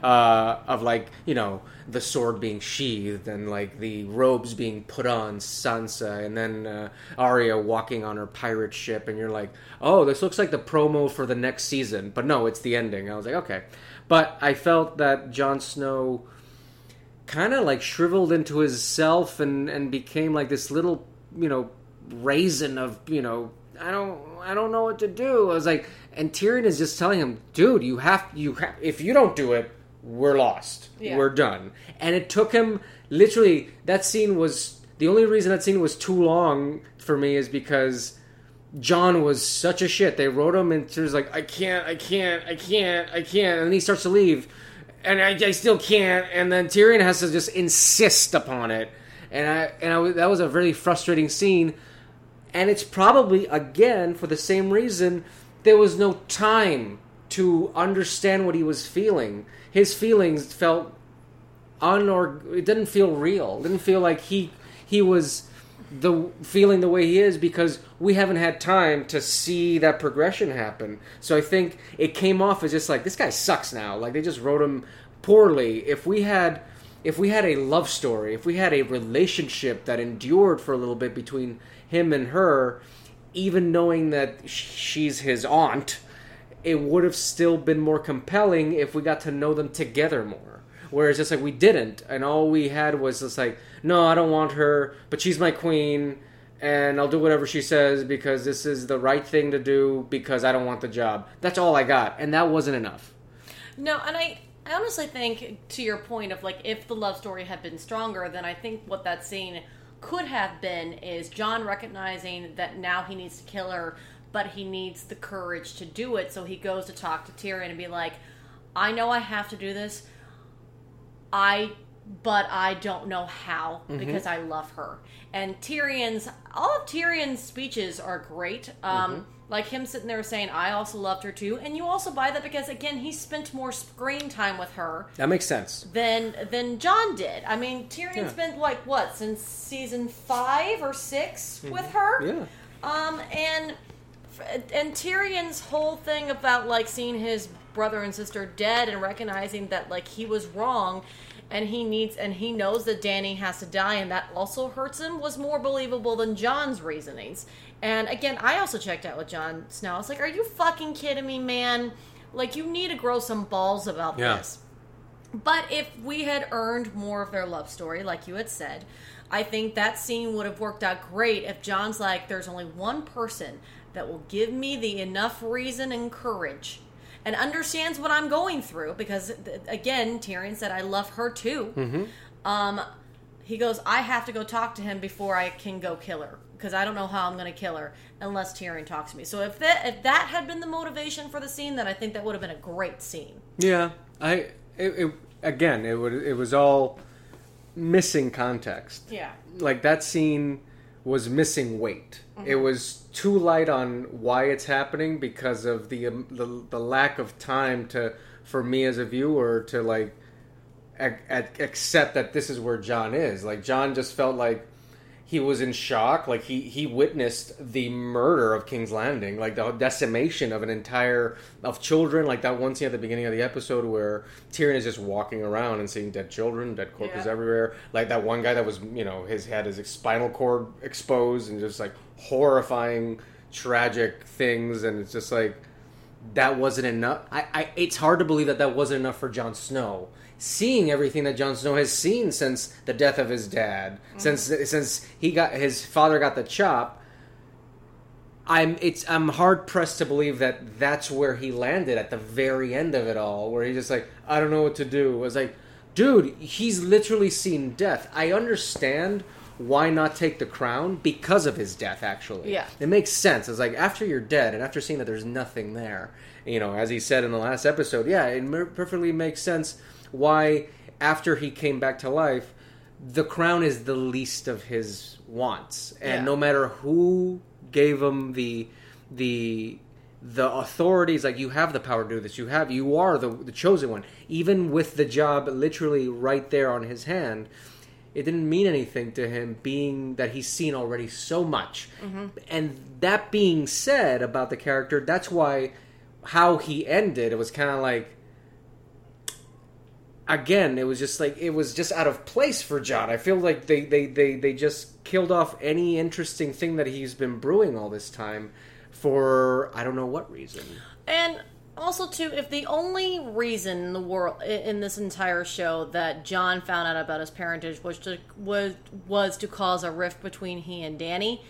A: uh, of like you know the sword being sheathed and like the robes being put on Sansa, and then uh, Arya walking on her pirate ship, and you're like, oh, this looks like the promo for the next season. But no, it's the ending. I was like, okay, but I felt that Jon Snow kind of like shriveled into his self and and became like this little you know raisin of you know I don't I don't know what to do. I was like, and Tyrion is just telling him, dude, you have you have, if you don't do it, we're lost.
B: Yeah.
A: We're done. And it took him literally. That scene was the only reason that scene was too long for me is because. Jon was such a shit. They wrote him and he was like, I can't, I can't, I can't, I can't. And then he starts to leave. And I, I still can't. And then Tyrion has to just insist upon it. And I, and I, that was a really frustrating scene. And it's probably, again, for the same reason, there was no time to understand what he was feeling. His feelings felt unor it didn't feel real. It didn't feel like he he was the feeling the way he is because we haven't had time to see that progression happen. So I think it came off as just like this guy sucks now. Like they just wrote him poorly. If we had if we had a love story, if we had a relationship that endured for a little bit between him and her, even knowing that she's his aunt, it would have still been more compelling if we got to know them together more. Whereas just like we didn't, and all we had was just like, no, I don't want her, but she's my queen, and I'll do whatever she says because this is the right thing to do because I don't want the job. That's all I got, and that wasn't enough.
B: No, and I, I honestly think to your point of like if the love story had been stronger, then I think what that scene could have been is Jon recognizing that now he needs to kill her, but he needs the courage to do it. So he goes to talk to Tyrion and be like, "I know I have to do this. I." But I don't know how because I love her. And Tyrion's all of Tyrion's speeches are great. Um, Like him sitting there saying, "I also loved her too," and you also buy that because again, he spent more screen time with her
A: That makes sense.
B: than than Jon did. I mean, Tyrion's
A: Yeah.
B: been like what since season five or 6 with her.
A: Mm-hmm. Yeah.
B: Um, and and Tyrion's whole thing about like seeing his brother and sister dead and recognizing that like he was wrong and he needs and he knows that Dany has to die and that also hurts him was more believable than Jon's reasonings. And again, I also checked out with Jon Snow. I was like, "Are you fucking kidding me, man? Like you need to grow some balls about
A: Yeah.
B: this." But if we had earned more of their love story, like you had said, I think that scene would have worked out great if Jon's like, there's only one person that will give me the enough reason and courage and understands what I'm going through because, again, Tyrion said, I love her too. Um, he goes, I have to go talk to him before I can go kill her because I don't know how I'm going to kill her unless Tyrion talks to me. So if that if that had been the motivation for the scene, then I think that would have been a great scene.
A: Yeah, I it, it again it would it was all missing context.
B: Yeah.
A: Like that scene was missing weight. It was too light on why it's happening because of the, um, the the lack of time to for me as a viewer to like ac- ac- accept that this is where Jon is. Like Jon just felt like he was in shock. Like he he witnessed the murder of King's Landing, like the decimation of an entire of children. Like that one scene at the beginning of the episode where Tyrion is just walking around and seeing dead children, dead corpses
B: Yeah.
A: everywhere. Like that one guy that was you know his had his spinal cord exposed and just like horrifying, tragic things. And it's just like that wasn't enough. I, I it's hard to believe that that wasn't enough for Jon Snow. Seeing everything that Jon Snow has seen since the death of his dad, mm. since since he got his father got the chop, I'm it's I'm hard pressed to believe that that's where he landed at the very end of it all, where he's just like I don't know what to do. I was like, dude, he's literally seen death. I understand why not take the crown because of his death. Actually,
B: Yeah.
A: it makes sense. It's like after you're dead and after seeing that there's nothing there, you know, as he said in the last episode, yeah, it perfectly makes sense why after he came back to life, the crown is the least of his wants, and
B: Yeah.
A: no matter who gave him the the the authorities like you have the power to do this. You have you are the, the chosen one. Even with the job literally right there on his hand it didn't mean anything to him being that he's seen already so much. Mm-hmm. And that being said about the character that's why how he ended it was kind of like again it was just like it was just out of place for Jon i feel like they they they, they just killed off any interesting thing that he's been brewing all this time for i don't know what reason
B: And also, too, if the only reason in the world in this entire show that Jon found out about his parentage was to was was to cause a rift between he and Dany.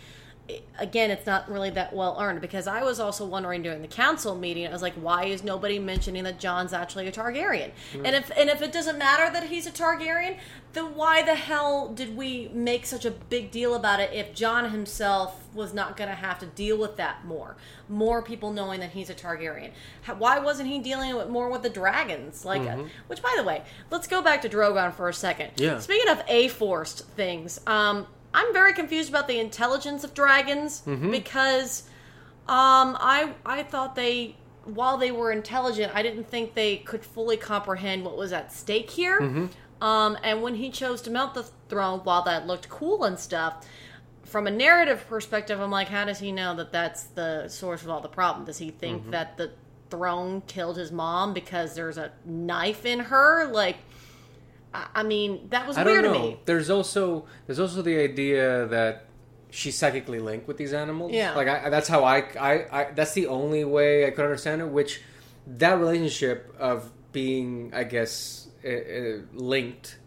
B: Again, it's not really that well earned because I was also wondering during the council meeting. I was like, why is nobody mentioning that Jon's actually a Targaryen? And if and if it doesn't matter that he's a Targaryen, then why the hell did we make such a big deal about it if Jon himself was not going to have to deal with that more? More people knowing that he's a Targaryen. How, why wasn't he dealing with more with the dragons? Like, uh, which by the way, let's go back to Drogon for a second.
A: Yeah.
B: Speaking of a forced things, um, I'm very confused about the intelligence of dragons because um, I I thought they while they were intelligent, I didn't think they could fully comprehend what was at stake here. Um, and when he chose to mount the throne, while that looked cool and stuff, from a narrative perspective, I'm like, how does he know that that's the source of all the problem? Does he think that the throne killed his mom because there's a knife in her? Like, I, I mean, that was
A: i don't
B: weird
A: know
B: to me.
A: there's also there's also the idea that she's psychically linked with these animals
B: Yeah.
A: like I, that's how I, I i that's the only way i could understand it which that relationship of being i guess uh, uh, linked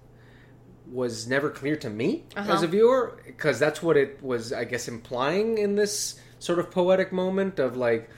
A: was never clear to me
B: Uh-huh.
A: as a viewer because that's what it was I guess implying in this sort of poetic moment of like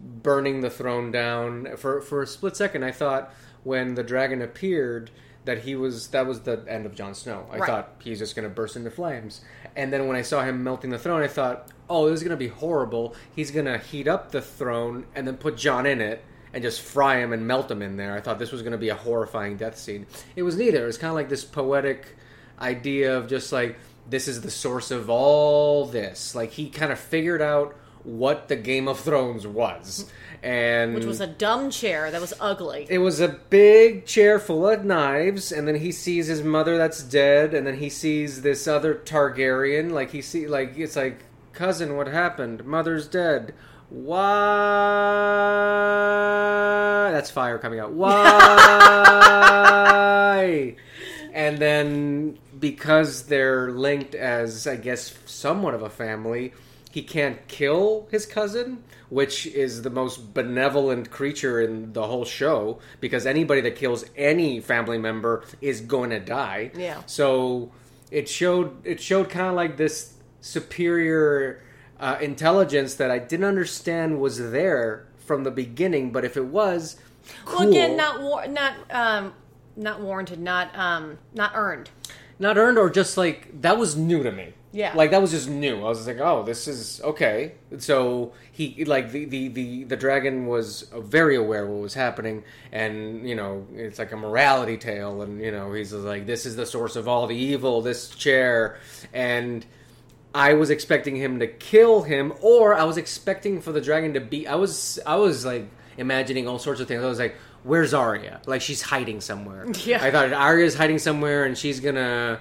A: burning the throne down for for a split second I thought when the dragon appeared that he was that was the end of Jon Snow. I
B: Right.
A: thought he's just going to burst into flames. And then when I saw him melting the throne I thought, "Oh, this is going to be horrible. He's going to heat up the throne and then put Jon in it." And just fry him and melt him in there. I thought this was going to be a horrifying death scene. It was neither. It was kind of like this poetic idea of just like this is the source of all this. Like he kind of figured out what the Game of Thrones was, and
B: Which was a dumb chair that was ugly.
A: it was a big chair full of knives, and then he sees his mother that's dead, and then he sees this other Targaryen. Like he see, like it's like cousin, what happened? Mother's dead. Why? That's fire coming out. Why? and then because they're linked as, I guess, somewhat of a family, he can't kill his cousin, which is the most benevolent creature in the whole show. Because anybody that kills any family member is going to die.
B: Yeah.
A: So it showed it showed kind of like this superior uh, intelligence that I didn't understand was there from the beginning. But if it was, cool.
B: Well, again, not war- not um, not warranted, not um, not earned.
A: not earned or just like that was new to me.
B: Yeah.
A: like that was just new. I was like, oh, this is okay. So he like the the the, the dragon was very aware of what was happening, and you know it's like a morality tale, and you know he's like, this is the source of all the evil, this chair, and. I was expecting him to kill him, or I was expecting for the dragon to be. I was, I was like imagining all sorts of things. I was like, "Where's Arya? Like she's hiding somewhere."
B: Yeah.
A: I thought Arya's hiding somewhere, and she's gonna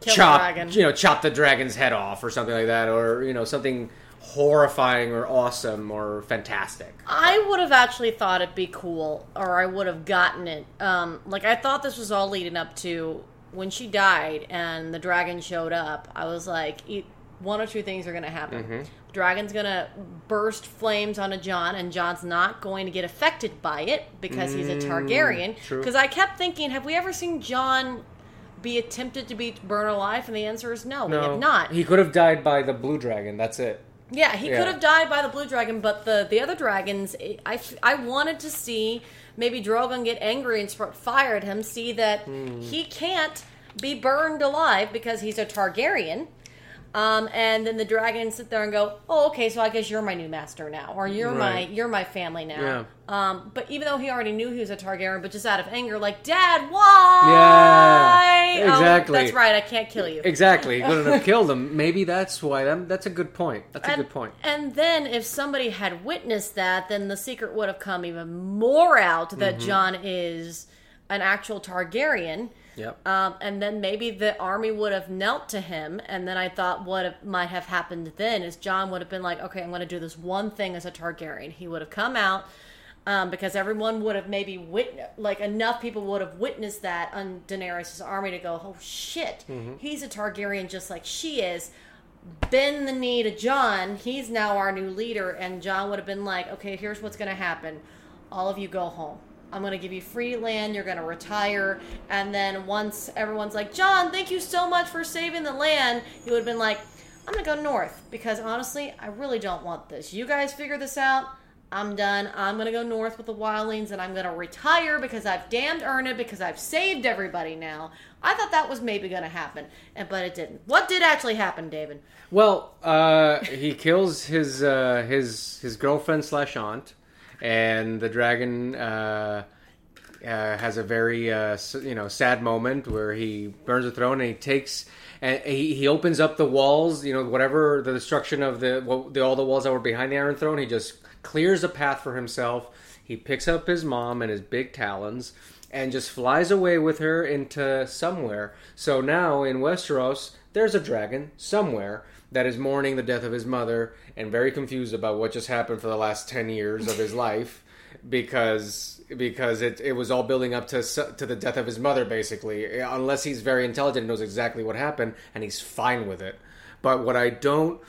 B: Kill
A: chop,
B: dragon.
A: you know, chop the dragon's head off, or something like that, or you know, something horrifying, or awesome, or fantastic.
B: I would have actually thought it'd be cool, or I would have gotten it. Um, like I thought this was all leading up to when she died and the dragon showed up. I was like, e- one or two things are going to happen.
A: Mm-hmm.
B: Dragon's going to burst flames onto Jon, and Jon's not going to get affected by it because he's a Targaryen.
A: Mm.
B: Because I kept thinking, have we ever seen Jon be attempted to be burned alive? And the answer is no, we have not.
A: He could have died by the blue dragon. That's it.
B: Yeah, he
A: Yeah.
B: could have died by the blue dragon, but the the other dragons, I, I wanted to see maybe Drogon get angry and spark fire at him, see that
A: Hmm.
B: he can't be burned alive because he's a Targaryen. Um, and then the dragon sit there and go, "Oh, okay, so I guess you're my new master now, or you're my you're my family now."
A: Yeah.
B: Um, but even though he already knew he was a Targaryen, but just out of anger, like, "Dad, why?"
A: Yeah,
B: Oh,
A: exactly.
B: that's right. I can't kill you.
A: Exactly. He couldn't have killed him. Maybe that's why. That, that's a good point. That's a good point.
B: And then if somebody had witnessed that, then the secret would have come even more out that
A: Mm-hmm.
B: Jon is an actual Targaryen.
A: Yep.
B: Um, and then maybe the army would have knelt to him. And then I thought what might have happened then is Jon would have been like, okay, I'm going to do this one thing as a Targaryen. He would have come out um, because everyone would have maybe witnessed, like enough people would have witnessed that on Daenerys' army to go, oh shit, he's a Targaryen just like she is. Bend the knee to Jon. He's now our new leader. And Jon would have been like, okay, here's what's going to happen. All of you go home. I'm going to give you free land. You're going to retire. And then once everyone's like, Jon, thank you so much for saving the land, he would have been like, I'm going to go north because honestly, I really don't want this. You guys figure this out. I'm done. I'm going to go north with the wildlings and I'm going to retire because I've damned earned it because I've saved everybody now. I thought that was maybe going to happen, but it didn't. What did actually happen, David?
A: Well, uh, he kills his uh, his his girlfriend slash aunt, and the dragon uh, uh, has a very uh, you know sad moment where he burns the throne and he takes and he, he opens up the walls. You know whatever the destruction of the, what, the all the walls that were behind the Iron Throne. He just clears a path for himself. He picks up his mom and his big talons and just flies away with her into somewhere. So now in Westeros, there's a dragon somewhere that is mourning the death of his mother and very confused about what just happened for the last 10 years of his life because because it, it was all building up to to the death of his mother basically unless he's very intelligent and knows exactly what happened and he's fine with it but what I don't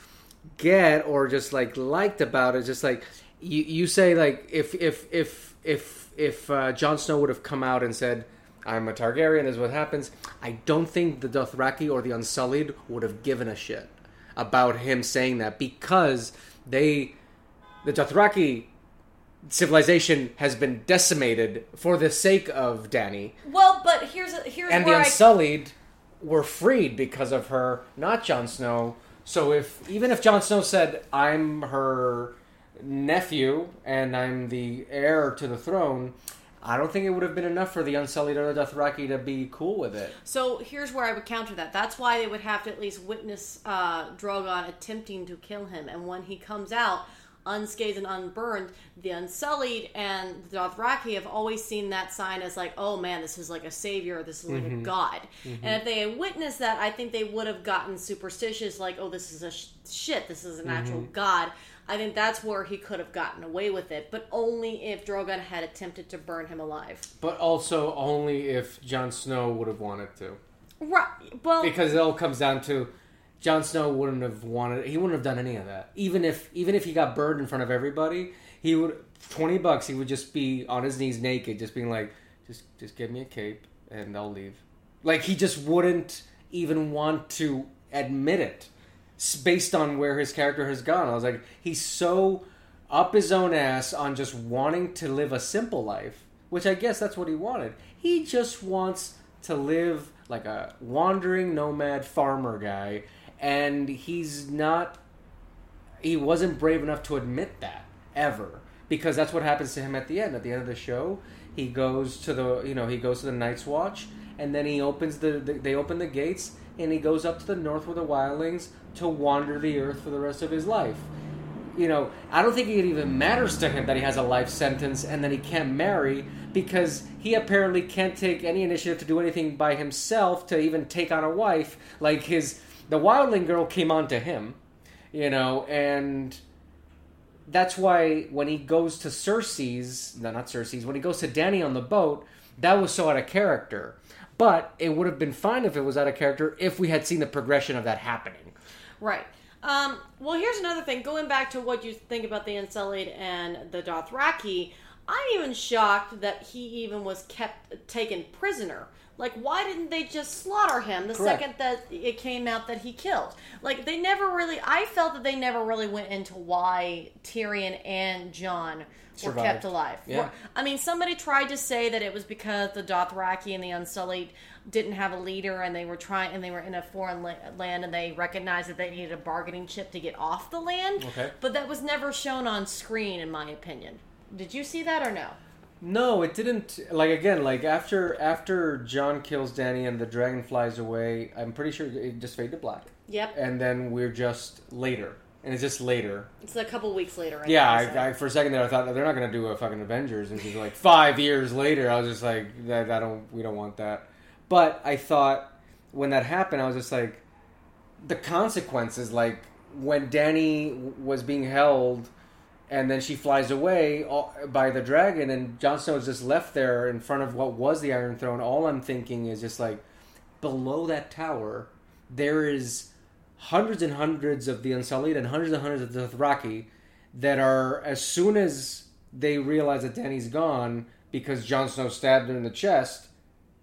A: get or just like liked about it is just like you you say like if if if if if uh, Jon Snow would have come out and said I'm a Targaryen. This is what happens. I don't think the Dothraki or the Unsullied would have given a shit about him saying that because they, the Dothraki civilization has been decimated for the sake of Dany,
B: Well, but here's a here's
A: and the
B: where I
A: Unsullied were freed because of her, not Jon Snow. So if even if Jon Snow said, "I'm her nephew and I'm the heir to the throne," I don't think it would have been enough for the Unsullied or the Dothraki to be cool with it.
B: So here's where I would counter that. That's why they would have to at least witness uh, Drogon attempting to kill him, and when he comes out unscathed and unburned, the Unsullied and the Dothraki have always seen that sign as like, oh man, this is like a savior, this is like a mm-hmm. god. Mm-hmm. And if they had witnessed that, I think they would have gotten superstitious, like, oh, this is a sh- shit, this is an actual mm-hmm. god. I think that's where he could have gotten away with it, but only if Drogon had attempted to burn him alive.
A: But also only if Jon Snow would have wanted to.
B: Right. Well,
A: because it all comes down to Jon Snow wouldn't have wanted he wouldn't have done any of that. Even if even if he got burned in front of everybody, he would twenty bucks he would just be on his knees naked, just being like, just just give me a cape and I'll leave. Like he just wouldn't even want to admit it, based on where his character has gone. I was like, he's so up his own ass on just wanting to live a simple life, which I guess that's what he wanted. He just wants to live like a wandering nomad farmer guy, and he's not. He wasn't brave enough to admit that ever, because that's what happens to him at the end. At the end of the show, he goes to the you know he goes to the Night's Watch, and then he opens the, the they open the gates, and he goes up to the north with the wildlings to wander the earth for the rest of his life you know, I don't think it even matters to him that he has a life sentence and that he can't marry because he apparently can't take any initiative to do anything by himself to even take on a wife. Like his the wildling girl came on to him, you know, and that's why when he goes to Cersei's, no, not Cersei's, when he goes to Dany on the boat, that was so out of character. But it would have been fine if it was out of character if we had seen the progression of that happening.
B: Right. Um, well, here's another thing. Going back to what you think about the Unsullied and the Dothraki, I'm even shocked that he even was kept taken prisoner. Like, why didn't they just slaughter him the
A: Correct.
B: second that it came out that he killed? Like, they never really. I felt that they never really went into why Tyrion and Jon were kept alive.
A: Yeah.
B: I mean, somebody tried to say that it was because the Dothraki and the Unsullied didn't have a leader, and they were trying, and they were in a foreign la- land, and they recognized that they needed a bargaining chip to get off the land.
A: Okay.
B: But that was never shown on screen, in my opinion. Did you see that or no?
A: No, it didn't. Like again, like after after Jon kills Dany and the dragon flies away, I'm pretty sure it just faded to black,
B: Yep.
A: and then we're just later, and it's just later.
B: It's a couple weeks later. I
A: Yeah, I, I, for a second there, I thought they're not gonna do a fucking Avengers, and she's like five years later. I was just like, that I don't, we don't want that. But I thought when that happened, I was just like, the consequences, like when Dany was being held, and then she flies away by the dragon, and Jon Snow is just left there in front of what was the Iron Throne. All I'm thinking is just like, below that tower, there is hundreds and hundreds of the Unsullied and hundreds and hundreds of the Dothraki that are as soon as they realize that Dany's gone because Jon Snow stabbed him in the chest,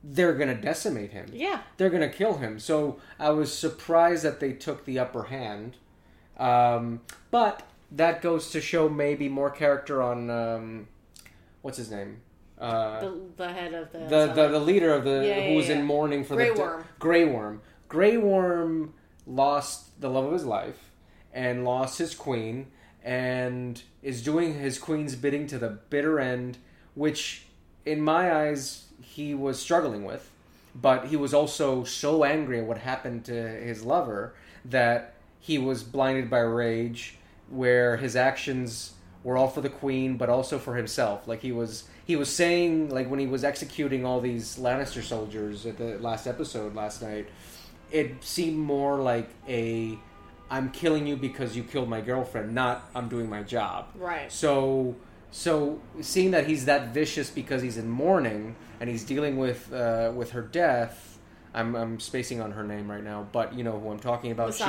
A: they're gonna decimate him.
B: Yeah.
A: They're gonna kill him. So I was surprised that they took the upper hand. Um, but that goes to show maybe more character on um, what's his name? Uh,
B: The, the head of the
A: the, the the leader of the
B: Yeah, yeah,
A: who was
B: yeah.
A: in mourning for
B: Grey
A: the
B: Worm.
A: Grey Worm. Grey Worm lost the love of his life and lost his queen and is doing his queen's bidding to the bitter end, which in my eyes he was struggling with. But he was also so angry at what happened to his lover that he was blinded by rage, where his actions were all for the queen, but also for himself. Like he was, he was saying, like when he was executing all these Lannister soldiers at the last episode last night, it seemed more like a, "I'm killing you because you killed my girlfriend," not "I'm doing my job."
B: Right.
A: So, so seeing that he's that vicious because he's in mourning and he's dealing with uh, with her death. I'm, I'm spacing on her name right now, but you know who I'm talking about. She-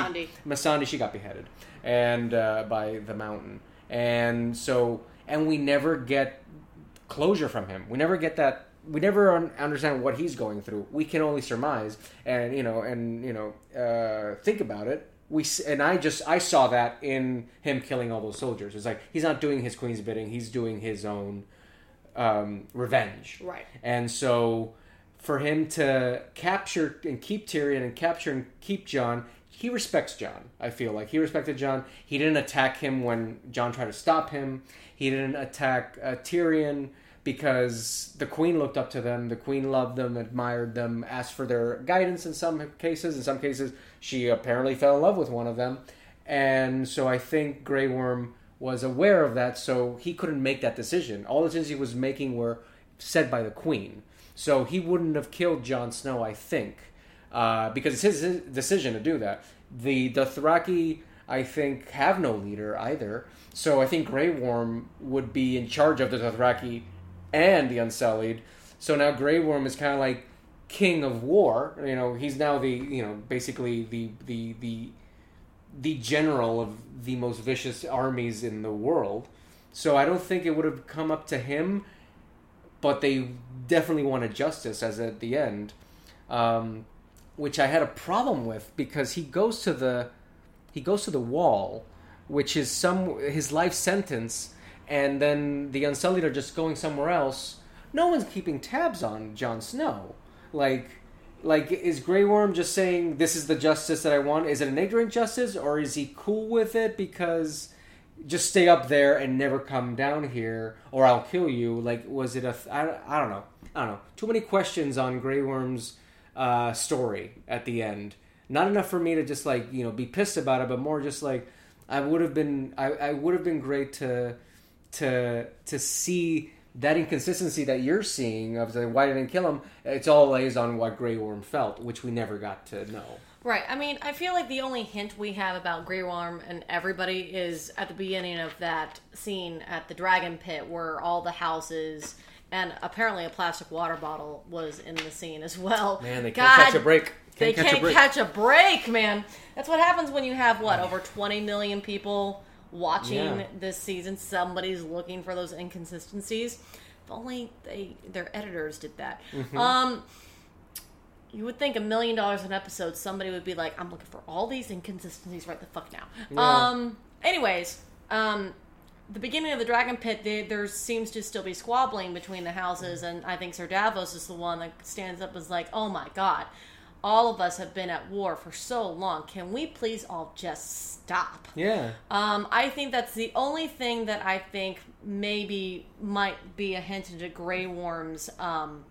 B: Missandei,
A: she got beheaded, and uh, by the mountain, and so and we never get closure from him. We never get that we never un- understand what he's going through. We can only surmise and you know and you know uh, think about it. We and I just I saw that in him killing all those soldiers. It's like he's not doing his queen's bidding; he's doing his own um, revenge.
B: Right.
A: And so for him to capture and keep Tyrion and capture and keep Jon, he respects Jon. I feel like he respected Jon. He didn't attack him when Jon tried to stop him. He didn't attack uh, Tyrion because the queen looked up to them. The queen loved them, admired them, asked for their guidance in some cases. In some cases, she apparently fell in love with one of them. And so I think Grey Worm was aware of that, so he couldn't make that decision. All the decisions he was making were said by the queen. So he wouldn't have killed Jon Snow, I think, uh, because it's his decision to do that. The Dothraki, I think, have no leader either. So I think Grey Worm would be in charge of the Dothraki and the Unsullied. So now Grey Worm is kind of like king of war. You know, he's now the you know basically the the the the general of the most vicious armies in the world. So I don't think it would have come up to him, but they definitely wanted justice as at the end, um, which I had a problem with because he goes to the he goes to the wall, which is some his life sentence, and then the Unsullied are just going somewhere else. No one's keeping tabs on Jon Snow, like like is Grey Worm just saying this is the justice that I want? Is it an ignorant justice or is he cool with it because just stay up there and never come down here or I'll kill you? Like was it a th- I, I don't know. I don't know. Too many questions on Grey Worm's uh, story at the end. Not enough for me to just like, you know, be pissed about it, but more just like I would have been I, I would have been great to to to see that inconsistency that you're seeing of the why didn't kill him, it's all lays on what Grey Worm felt, which we never got to know.
B: Right. I mean, I feel like the only hint we have about Grey Worm and everybody is at the beginning of that scene at the Dragon Pit where all the houses and apparently a plastic water bottle was in the scene as well.
A: Man, they can't catch a break. Can't
B: they
A: catch
B: can't
A: a break.
B: catch a break, man. That's what happens when you have what over 20 million people watching
A: Yeah.
B: this season. Somebody's looking for those inconsistencies. If only they their editors did that.
A: Mm-hmm.
B: Um, you would think a million dollars an episode, somebody would be like, "I'm looking for all these inconsistencies right the fuck now."
A: Yeah.
B: Um. Anyways, um, the beginning of the Dragon Pit, they, there seems to still be squabbling between the houses, and I think Sir Davos is the one that stands up and is like, "Oh my god, all of us have been at war for so long. Can we please all just stop?"
A: Yeah.
B: Um, I think that's the only thing that I think maybe might be a hint into Grey Worm's um,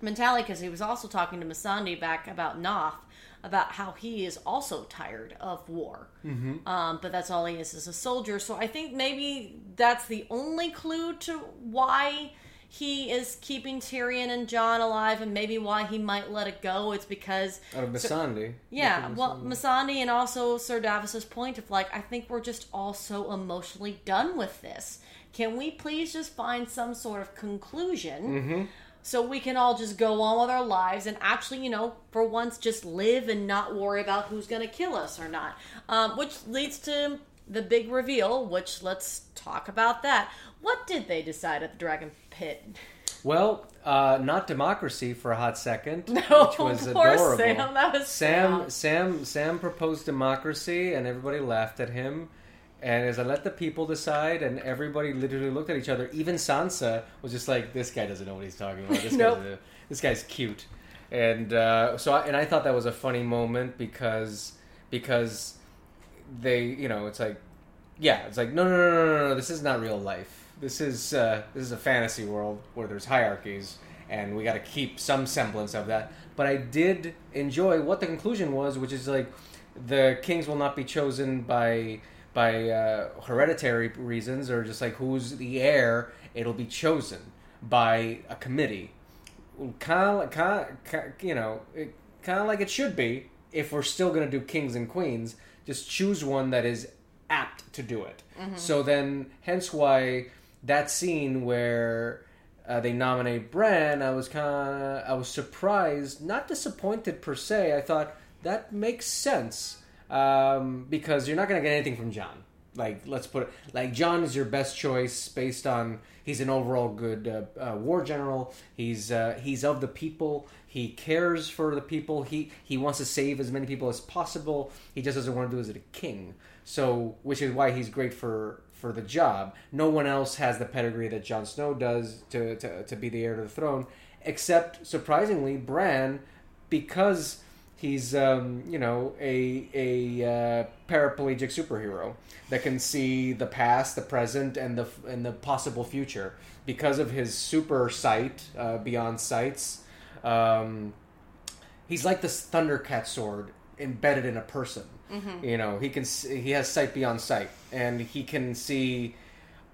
B: mentality because he was also talking to Missandei back about Naath about how he is also tired of war. Mm-hmm. Um, but that's all he is as a soldier. So I think maybe that's the only clue to why he is keeping Tyrion and Jon alive and maybe why he might let it go. It's because
A: Out of Missandei.
B: yeah, well,
A: Missandei.
B: Masandi and also Sir Davos's point of like, I think we're just all so emotionally done with this. Can we please just find some sort of conclusion
A: Mm-hmm.
B: So we can all just go on with our lives and actually, you know, for once, just live and not worry about who's going to kill us or not? Um, which leads to the big reveal, which let's talk about that. What did they decide at the Dragon Pit?
A: Well, uh, not democracy for a hot second,
B: No,
A: which was
B: poor
A: adorable.
B: Sam. That was
A: Sam, Sam, Sam proposed democracy, and everybody laughed at him. And as I let the people decide, and everybody literally looked at each other. Even Sansa was just like, "This guy doesn't know what he's talking about. This
B: Nope.
A: guy's a, this guy's cute." And uh, so, I, and I thought that was a funny moment because because they, you know, it's like, yeah, it's like, no, no, no, no, no, no, this is not real life. This is uh, this is a fantasy world where there's hierarchies, and we got to keep some semblance of that. But I did enjoy what the conclusion was, which is like the kings will not be chosen by by uh, hereditary reasons or just like who's the heir. It'll be chosen by a committee, kind of, kind of, you know, kind of like it should be. If we're still going to do kings and queens, just choose one that is apt to do it. So then, hence why that scene where uh, they nominate Bran, I was kind of, I was surprised, not disappointed per se. I thought that makes sense um, because you're not going to get anything from Jon. Like let's put it like Jon is your best choice based on he's an overall good uh, uh, war general. He's uh, he's of the people. He cares for the people. He he wants to save as many people as possible. He just doesn't want to do it as a king. So, which is why he's great for for the job. No one else has the pedigree that Jon Snow does to to, to be the heir to the throne, except surprisingly Bran, because he's um, you know a a uh, paraplegic superhero that can see the past, the present, and the and the possible future because of his super sight uh, beyond sights. Um, he's like this Thundercat sword embedded in a person. Mm-hmm. You know, he can he has sight beyond sight, and he can see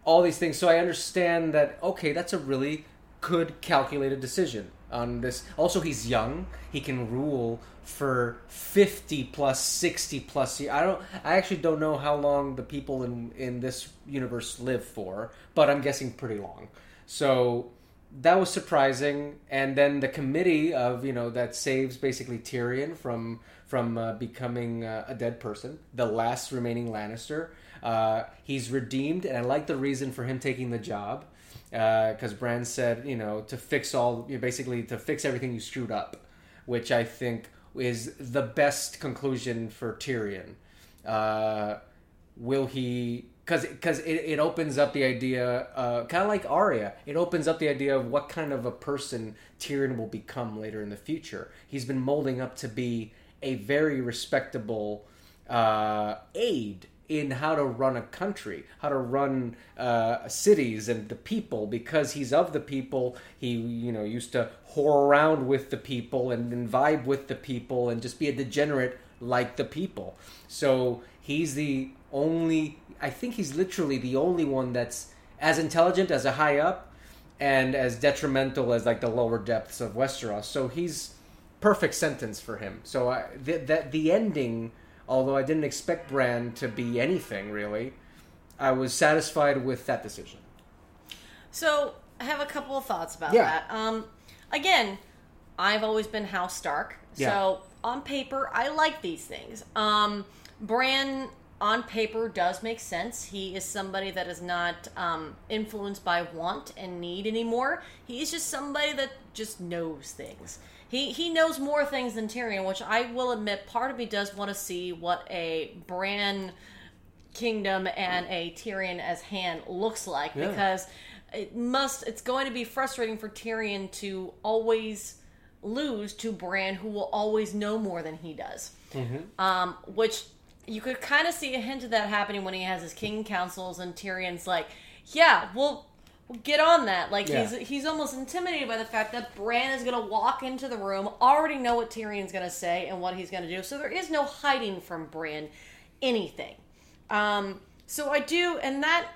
A: all these things. So I understand that. Okay, that's a really good calculated decision on this. Also, he's young. He can rule for 50 plus 60 plus years. I don't I actually don't know how long the people in in this universe live for, but I'm guessing pretty long. So that was surprising and then the committee of, you know, that saves basically Tyrion from from uh, becoming uh, a dead person, the last remaining Lannister. Uh, he's redeemed and I like the reason for him taking the job because uh, Bran said, you know, to fix all, you basically to fix everything you screwed up, which I think is the best conclusion for Tyrion. Uh, will he? Because because it, it opens up the idea, uh, kind of like Arya. It opens up the idea of what kind of a person Tyrion will become later in the future. He's been molding up to be a very respectable uh, aide in how to run a country, how to run uh, cities and the people, because he's of the people. He, you know, used to whore around with the people and, and vibe with the people and just be a degenerate like the people. So he's the only. I think he's literally the only one that's as intelligent as a high up and as detrimental as like the lower depths of Westeros. So he's perfect sentence for him. So I, that the ending although I didn't expect Bran to be anything really, I was satisfied with that decision.
B: So I have a couple of thoughts about yeah. that. Um, again, I've always been House Stark, yeah. so on paper I like these things. Um, Bran on paper does make sense. He is somebody that is not um, influenced by want and need anymore. He's just somebody that just knows things. He he knows more things than Tyrion, which I will admit, part of me does want to see what a Bran kingdom and a Tyrion as hand looks like yeah. because it must it's going to be frustrating for Tyrion to always lose to Bran who will always know more than he does. Mm-hmm. Um, which you could kind of see a hint of that happening when he has his king councils and Tyrion's like, yeah, well get on that. Like yeah. he's he's almost intimidated by the fact that Bran is going to walk into the room, already know what Tyrion's going to say and what he's going to do. So there is no hiding from Bran anything. Um, so I do, and that,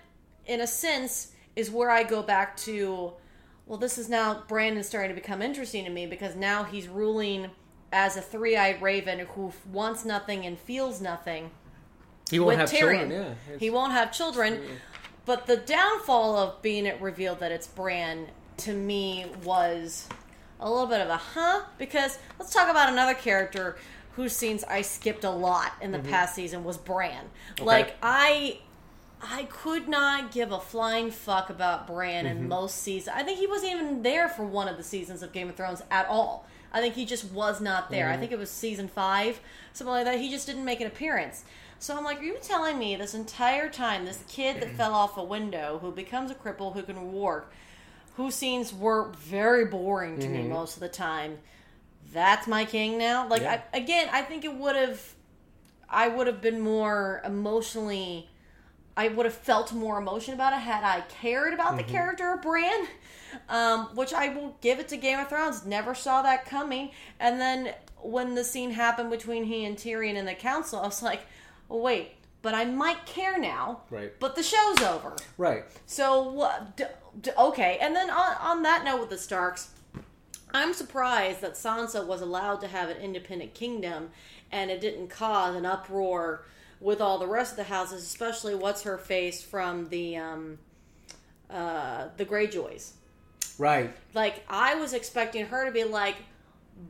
B: in a sense, is where I go back to. Well, this is now Brandon starting to become interesting to me because now he's ruling as a three-eyed raven who wants nothing and feels nothing.
A: He won't have Tyrion. children.
B: Yeah, he won't have children. But the downfall of being it revealed that it's Bran to me was a little bit of a huh because let's talk about another character whose scenes I skipped a lot in the mm-hmm. past season was Bran. Okay. Like I I could not give a flying fuck about Bran mm-hmm. in most seasons. I think he wasn't even there for one of the seasons of Game of Thrones at all. I think he just was not there. Mm-hmm. I think it was season five, something like that. He just didn't make an appearance. So I'm like, are you telling me this entire time, this kid that fell off a window, who becomes a cripple, who can walk, whose scenes were very boring to mm-hmm. me most of the time, that's my king now? Like, yeah. I, again, I think it would have, I would have been more emotionally, I would have felt more emotion about it had I cared about mm-hmm. the character of Bran. Um, which I will give it to Game of Thrones. Never saw that coming. And then when the scene happened between he and Tyrion in the council, I was like, well, wait, but I might care now.
A: Right.
B: But the show's over.
A: Right.
B: So, d- d- okay. And then on, on that note with the Starks, I'm surprised that Sansa was allowed to have an independent kingdom and it didn't cause an uproar with all the rest of the houses, especially what's her face from the um, uh, the Greyjoys.
A: Right.
B: Like I was expecting her to be like,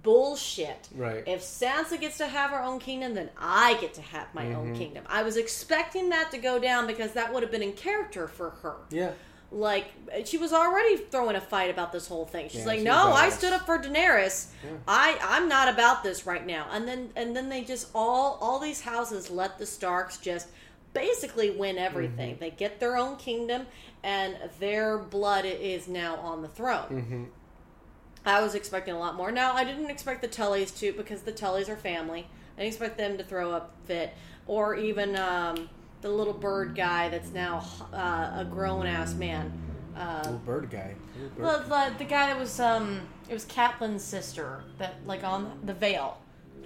B: bullshit.
A: Right.
B: If Sansa gets to have her own kingdom, then I get to have my own
A: Mm-hmm.
B: kingdom. I was expecting that to go down because that would have been in character for her.
A: Yeah.
B: Like she was already throwing a fight about this whole thing. She's
A: Yeah,
B: like,
A: she
B: "No, I stood up for Daenerys. I I'm not about this right now." And then and then they just all all these houses let the Starks just basically win everything.
A: Mm-hmm.
B: They get their own kingdom and their blood is now on the throne.
A: Mm-hmm.
B: I was expecting a lot more. Now, I didn't expect the Tullys to because the Tullys are family. I didn't expect them to throw a fit, or even um, the little bird guy that's now uh, a grown ass man. Uh,
A: Little bird guy. Little bird.
B: the, the the guy that was um it was Catelyn's sister that like on the Vale.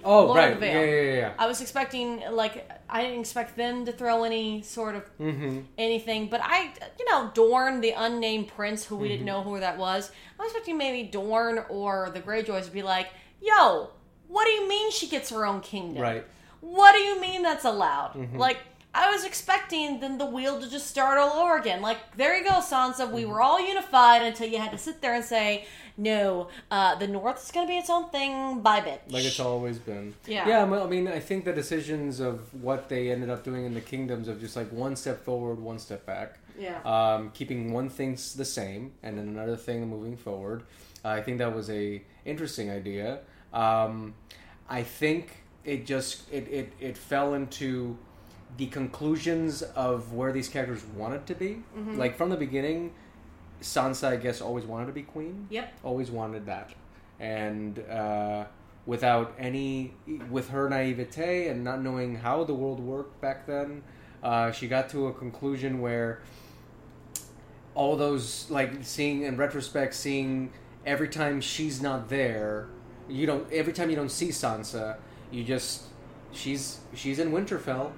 A: Oh,
B: Lord
A: right.
B: of the
A: Yeah,
B: Vale.
A: yeah, yeah. yeah.
B: I was expecting like I didn't expect them to throw any sort of
A: Mm-hmm.
B: anything, but I you know Dorne, the unnamed prince who we
A: Mm-hmm.
B: didn't know who that was. I was expecting maybe Dorne or the Greyjoys to be like, "Yo, what do you mean she gets her own kingdom?
A: Right.
B: What do you mean that's allowed?
A: Mm-hmm.
B: Like." I was expecting then the wheel to just start all over again. Like, there you go, Sansa. We were all unified until you had to sit there and say, no, uh, the North is going to be its own thing. Bye, bitch.
A: Like it's always been.
B: Yeah.
A: Yeah. Well, I mean, I think the decisions of what they ended up doing in the kingdoms of just like one step forward, one step back.
B: Yeah.
A: Um, keeping one thing the same and then another thing moving forward. Uh, I think that was a interesting idea. Um, I think it just it, it, it fell into the conclusions of where these characters wanted to be.
B: Mm-hmm.
A: Like from the beginning, Sansa, I guess, always wanted to be queen
B: Yep.
A: always wanted that and uh, without any with her naivete and not knowing how the world worked back then uh, she got to a conclusion where all those like seeing in retrospect seeing every time she's not there you don't every time you don't see sansa you just she's she's in winterfell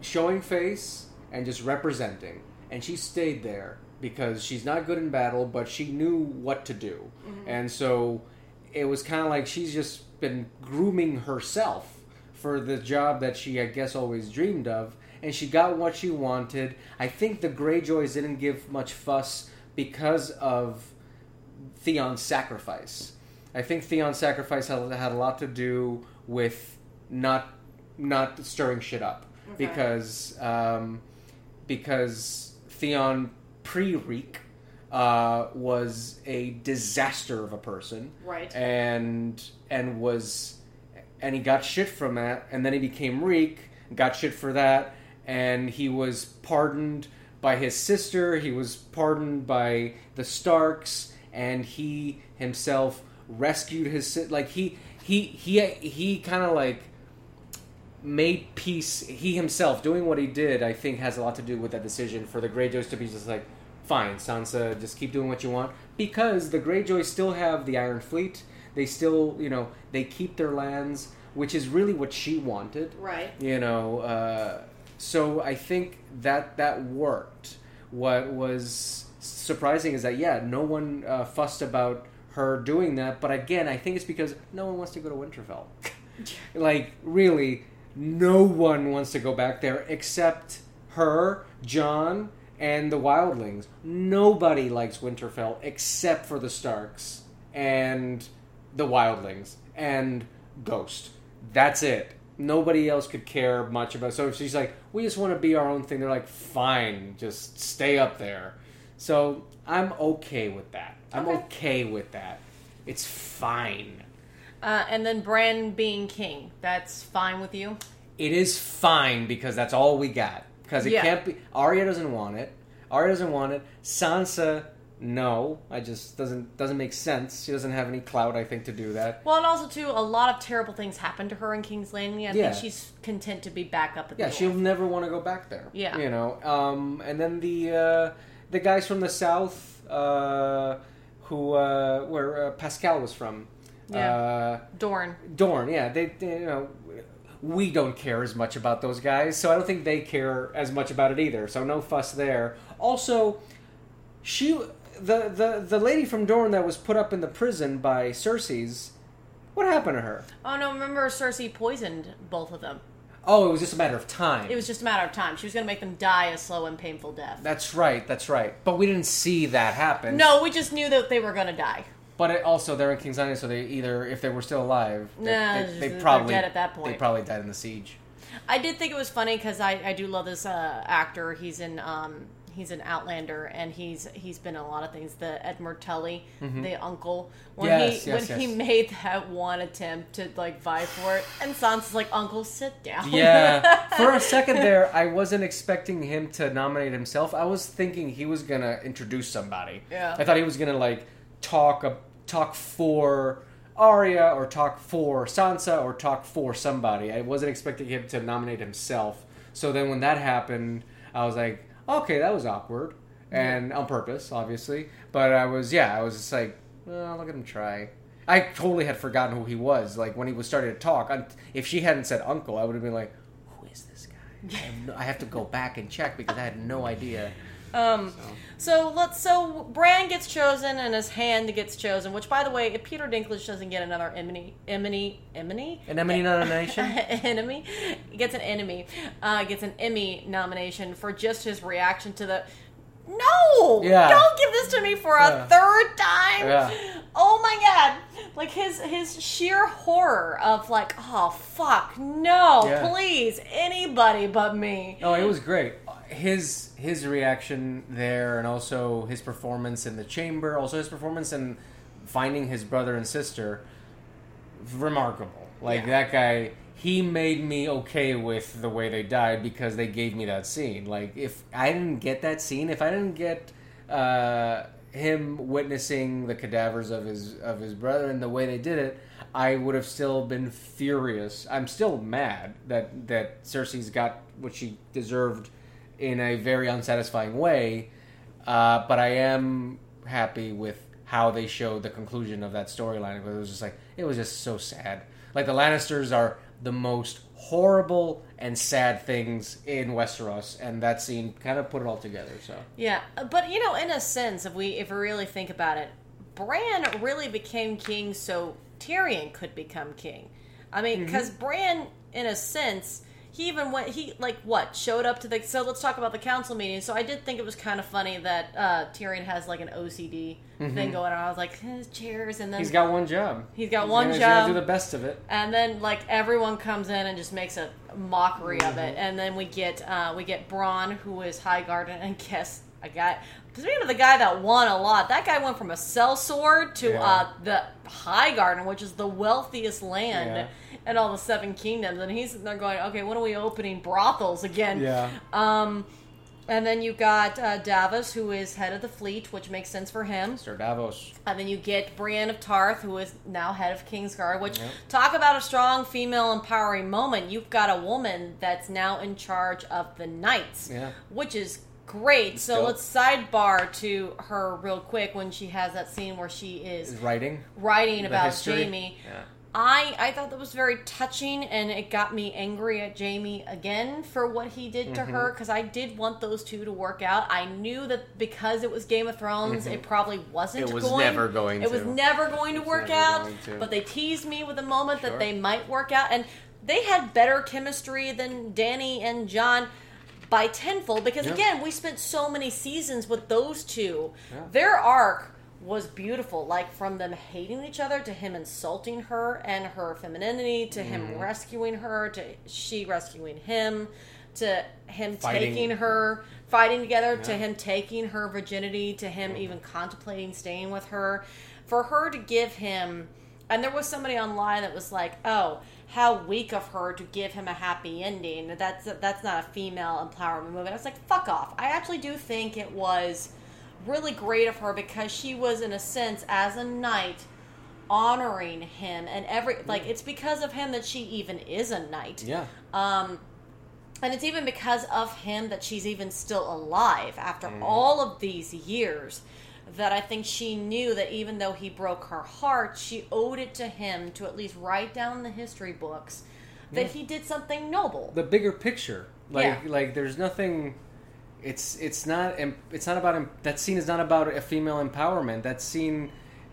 A: showing face and just representing. And she stayed there because she's not good in battle, but she knew what to do. Mm-hmm. And so it was kind of like she's just been grooming herself for the job that she, I guess, always dreamed of. And she got what she wanted. I think the Greyjoys didn't give much fuss because of Theon's sacrifice. I think Theon's sacrifice had, had a lot to do with not not stirring shit up
B: Okay.
A: because um, because Theon pre Reek uh, was a disaster of a person,
B: Right.
A: and and was and he got shit from that, and then he became Reek, got shit for that, and he was pardoned by his sister. He was pardoned by the Starks, and he himself rescued his like he he he he kind of like made peace. He himself doing what he did, I think, has a lot to do with that decision for the Greyjoys to be just like, fine, Sansa, just keep doing what you want, because the Greyjoys still have the Iron Fleet. They still, you know, they keep their lands, which is really what she wanted
B: Right.
A: you know uh, so i think that that worked what was surprising is that yeah no one uh, fussed about her doing that but again i think it's because no one wants to go to winterfell like really no one wants to go back there except her jon and the wildlings. Nobody likes winterfell except for the starks and the wildlings and ghost. That's it. Nobody else could care much about so she's like we just want to be our own thing. They're like fine just stay up there. So i'm okay with that. I'm
B: Okay.
A: okay with that. It's fine
B: Uh, and then Bran being king. That's fine with you?
A: it is fine because that's all we got. Because it
B: Yeah.
A: can't be. Arya doesn't want it. Arya doesn't want it. Sansa, no. I just doesn't doesn't make sense. She doesn't have any clout. I think to do that.
B: Well, and also, too, a lot of terrible things happened to her in King's Landing. I
A: Yeah.
B: think she's content to be back up at
A: Yeah, she'll never want to go back there.
B: Yeah.
A: you know. Um, and then the uh, the guys from the south, uh, who uh, where uh, Pascal was from.
B: Yeah.
A: Uh,
B: Dorne.
A: Dorne, yeah, they, they, you know, we don't care as much about those guys, so I don't think they care as much about it either. So no fuss there. Also, she, the the the lady from Dorne that was put up in the prison by Cersei's, what happened to her?
B: Oh, no, remember Cersei poisoned both of them.
A: Oh, it was just a matter of time.
B: It was just a matter of time. She was going to make them die a slow and painful death.
A: That's right. That's right. But we didn't see that happen.
B: No, we just knew that they were going to die.
A: But it also, they're in King's Landing, so they either, if they were still alive, they,
B: Nah,
A: they, they probably
B: dead at that point.
A: They probably died in the siege.
B: I did think it was funny because I, I do love this uh, actor. He's in um, he's an Outlander and he's he's been in a lot of things. The Edmund Tully, the uncle, when
A: Mm-hmm. Yes,
B: he
A: yes,
B: when he made that one attempt to like vie for it, and Sansa's like, "Uncle, sit down."
A: Yeah. For a second there, I wasn't expecting him to nominate himself. I was thinking he was gonna introduce somebody.
B: Yeah.
A: I thought he was gonna like talk a, talk for Arya or talk for Sansa or talk for somebody. I wasn't expecting him to nominate himself. So then when that happened, I was like, okay, that was awkward. And on purpose, obviously. But I was, yeah, I was just like, well, look at him try. I totally had forgotten who he was. Like when he was starting to talk, if she hadn't said uncle, I would have been like, "Who is this guy?" I have, no, I have to go back and check because I had no idea.
B: Um, so let's. So Bran gets chosen, and his hand gets chosen. Which, by the way, if Peter Dinklage doesn't get another enemy, enemy, enemy,
A: An Emmy nomination?
B: enemy, gets an enemy, uh, gets an Emmy nomination for just his reaction to the. No!
A: Yeah.
B: Don't give this to me for a
A: Yeah.
B: third time.
A: Yeah.
B: Oh my god! Like his his sheer horror of like, oh fuck, no,
A: Yeah.
B: please, anybody but me.
A: Oh, it was great. His his reaction there, and also his performance in the chamber, also his performance in finding his brother and sister, remarkable. Like
B: Yeah.
A: that guy, he made me okay with the way they died because they gave me that scene. Like if I didn't get that scene, if I didn't get uh, him witnessing the cadavers of his of his brother and the way they did it, I would have still been furious. I'm still mad that that Cersei's got what she deserved in a very unsatisfying way. Uh, but I am happy with how they showed the conclusion of that storyline because it was just like it was just so sad. Like the Lannisters are the most horrible and sad things in Westeros, and that scene kind of put it all together. So
B: Yeah, but you know, in a sense, if we if we really think about it, Bran really became king so Tyrion could become king. I mean, because Bran, in a sense, he even went he like what showed up to the. So let's talk about the council meeting. So I did think it was kind of funny that uh, Tyrion has like an OCD thing going on. I was like, his chairs, and then
A: he's got one job.
B: He's got
A: He's
B: one
A: gonna,
B: job.
A: do the best of it.
B: and then like everyone comes in and just makes a mockery of it and then we get uh, we get Bronn who is Highgarden and guess a guy speaking of the guy that won a lot that guy went from a sellsword to
A: Yeah.
B: uh, the Highgarden which is the wealthiest land
A: Yeah.
B: In all the seven kingdoms and he's they're going okay when are we opening brothels again
A: Yeah.
B: um and then you got uh, Davos, who is head of the fleet, which makes sense for him.
A: Sir Davos.
B: And then you get Brienne of Tarth, who is now head of Kingsguard, which
A: Yep.
B: talk about a strong female empowering moment. You've got a woman that's now in charge of the knights,
A: Yeah.
B: which is great. so
A: dope.
B: let's sidebar to her real quick when she has that scene where she is
A: Is writing
B: writing
A: the
B: about
A: history.
B: Jaime.
A: Yeah.
B: I I thought that was very touching, and it got me angry at Jaime again for what he did to
A: Mm-hmm.
B: her because I did want those two to work out. I knew that because it was Game of Thrones, it probably wasn't.
A: Mm-hmm. It was
B: going,
A: never going to
B: It was never going to work out.
A: to.
B: But they teased me with a moment that they might work out, and they had better chemistry than Dany and Jon. By tenfold, because
A: Yeah.
B: again, we spent so many seasons with those two.
A: Yeah.
B: Their arc was beautiful, like from them hating each other to him insulting her and her femininity to him
A: Mm-hmm.
B: rescuing her to she rescuing him to him
A: Fighting.
B: taking her fighting together to him taking her virginity to him even contemplating staying with her. For her to give him and there was somebody online that was like oh how weak of her to give him a happy ending. That's that's not a female empowerment movie i was like fuck off. I actually do think it was really great of her because she was in a sense as a knight honoring him and every like it's because of him that she even is a knight
A: Yeah.
B: um and it's even because of him that she's even still alive after
A: Mm.
B: all of these years that I think she knew that even though he broke her heart, she owed it to him to at least write down the history books that he did something noble.
A: the bigger picture. Like
B: Yeah.
A: like there's nothing. It's it's not it's not about that scene is not about a female empowerment. That scene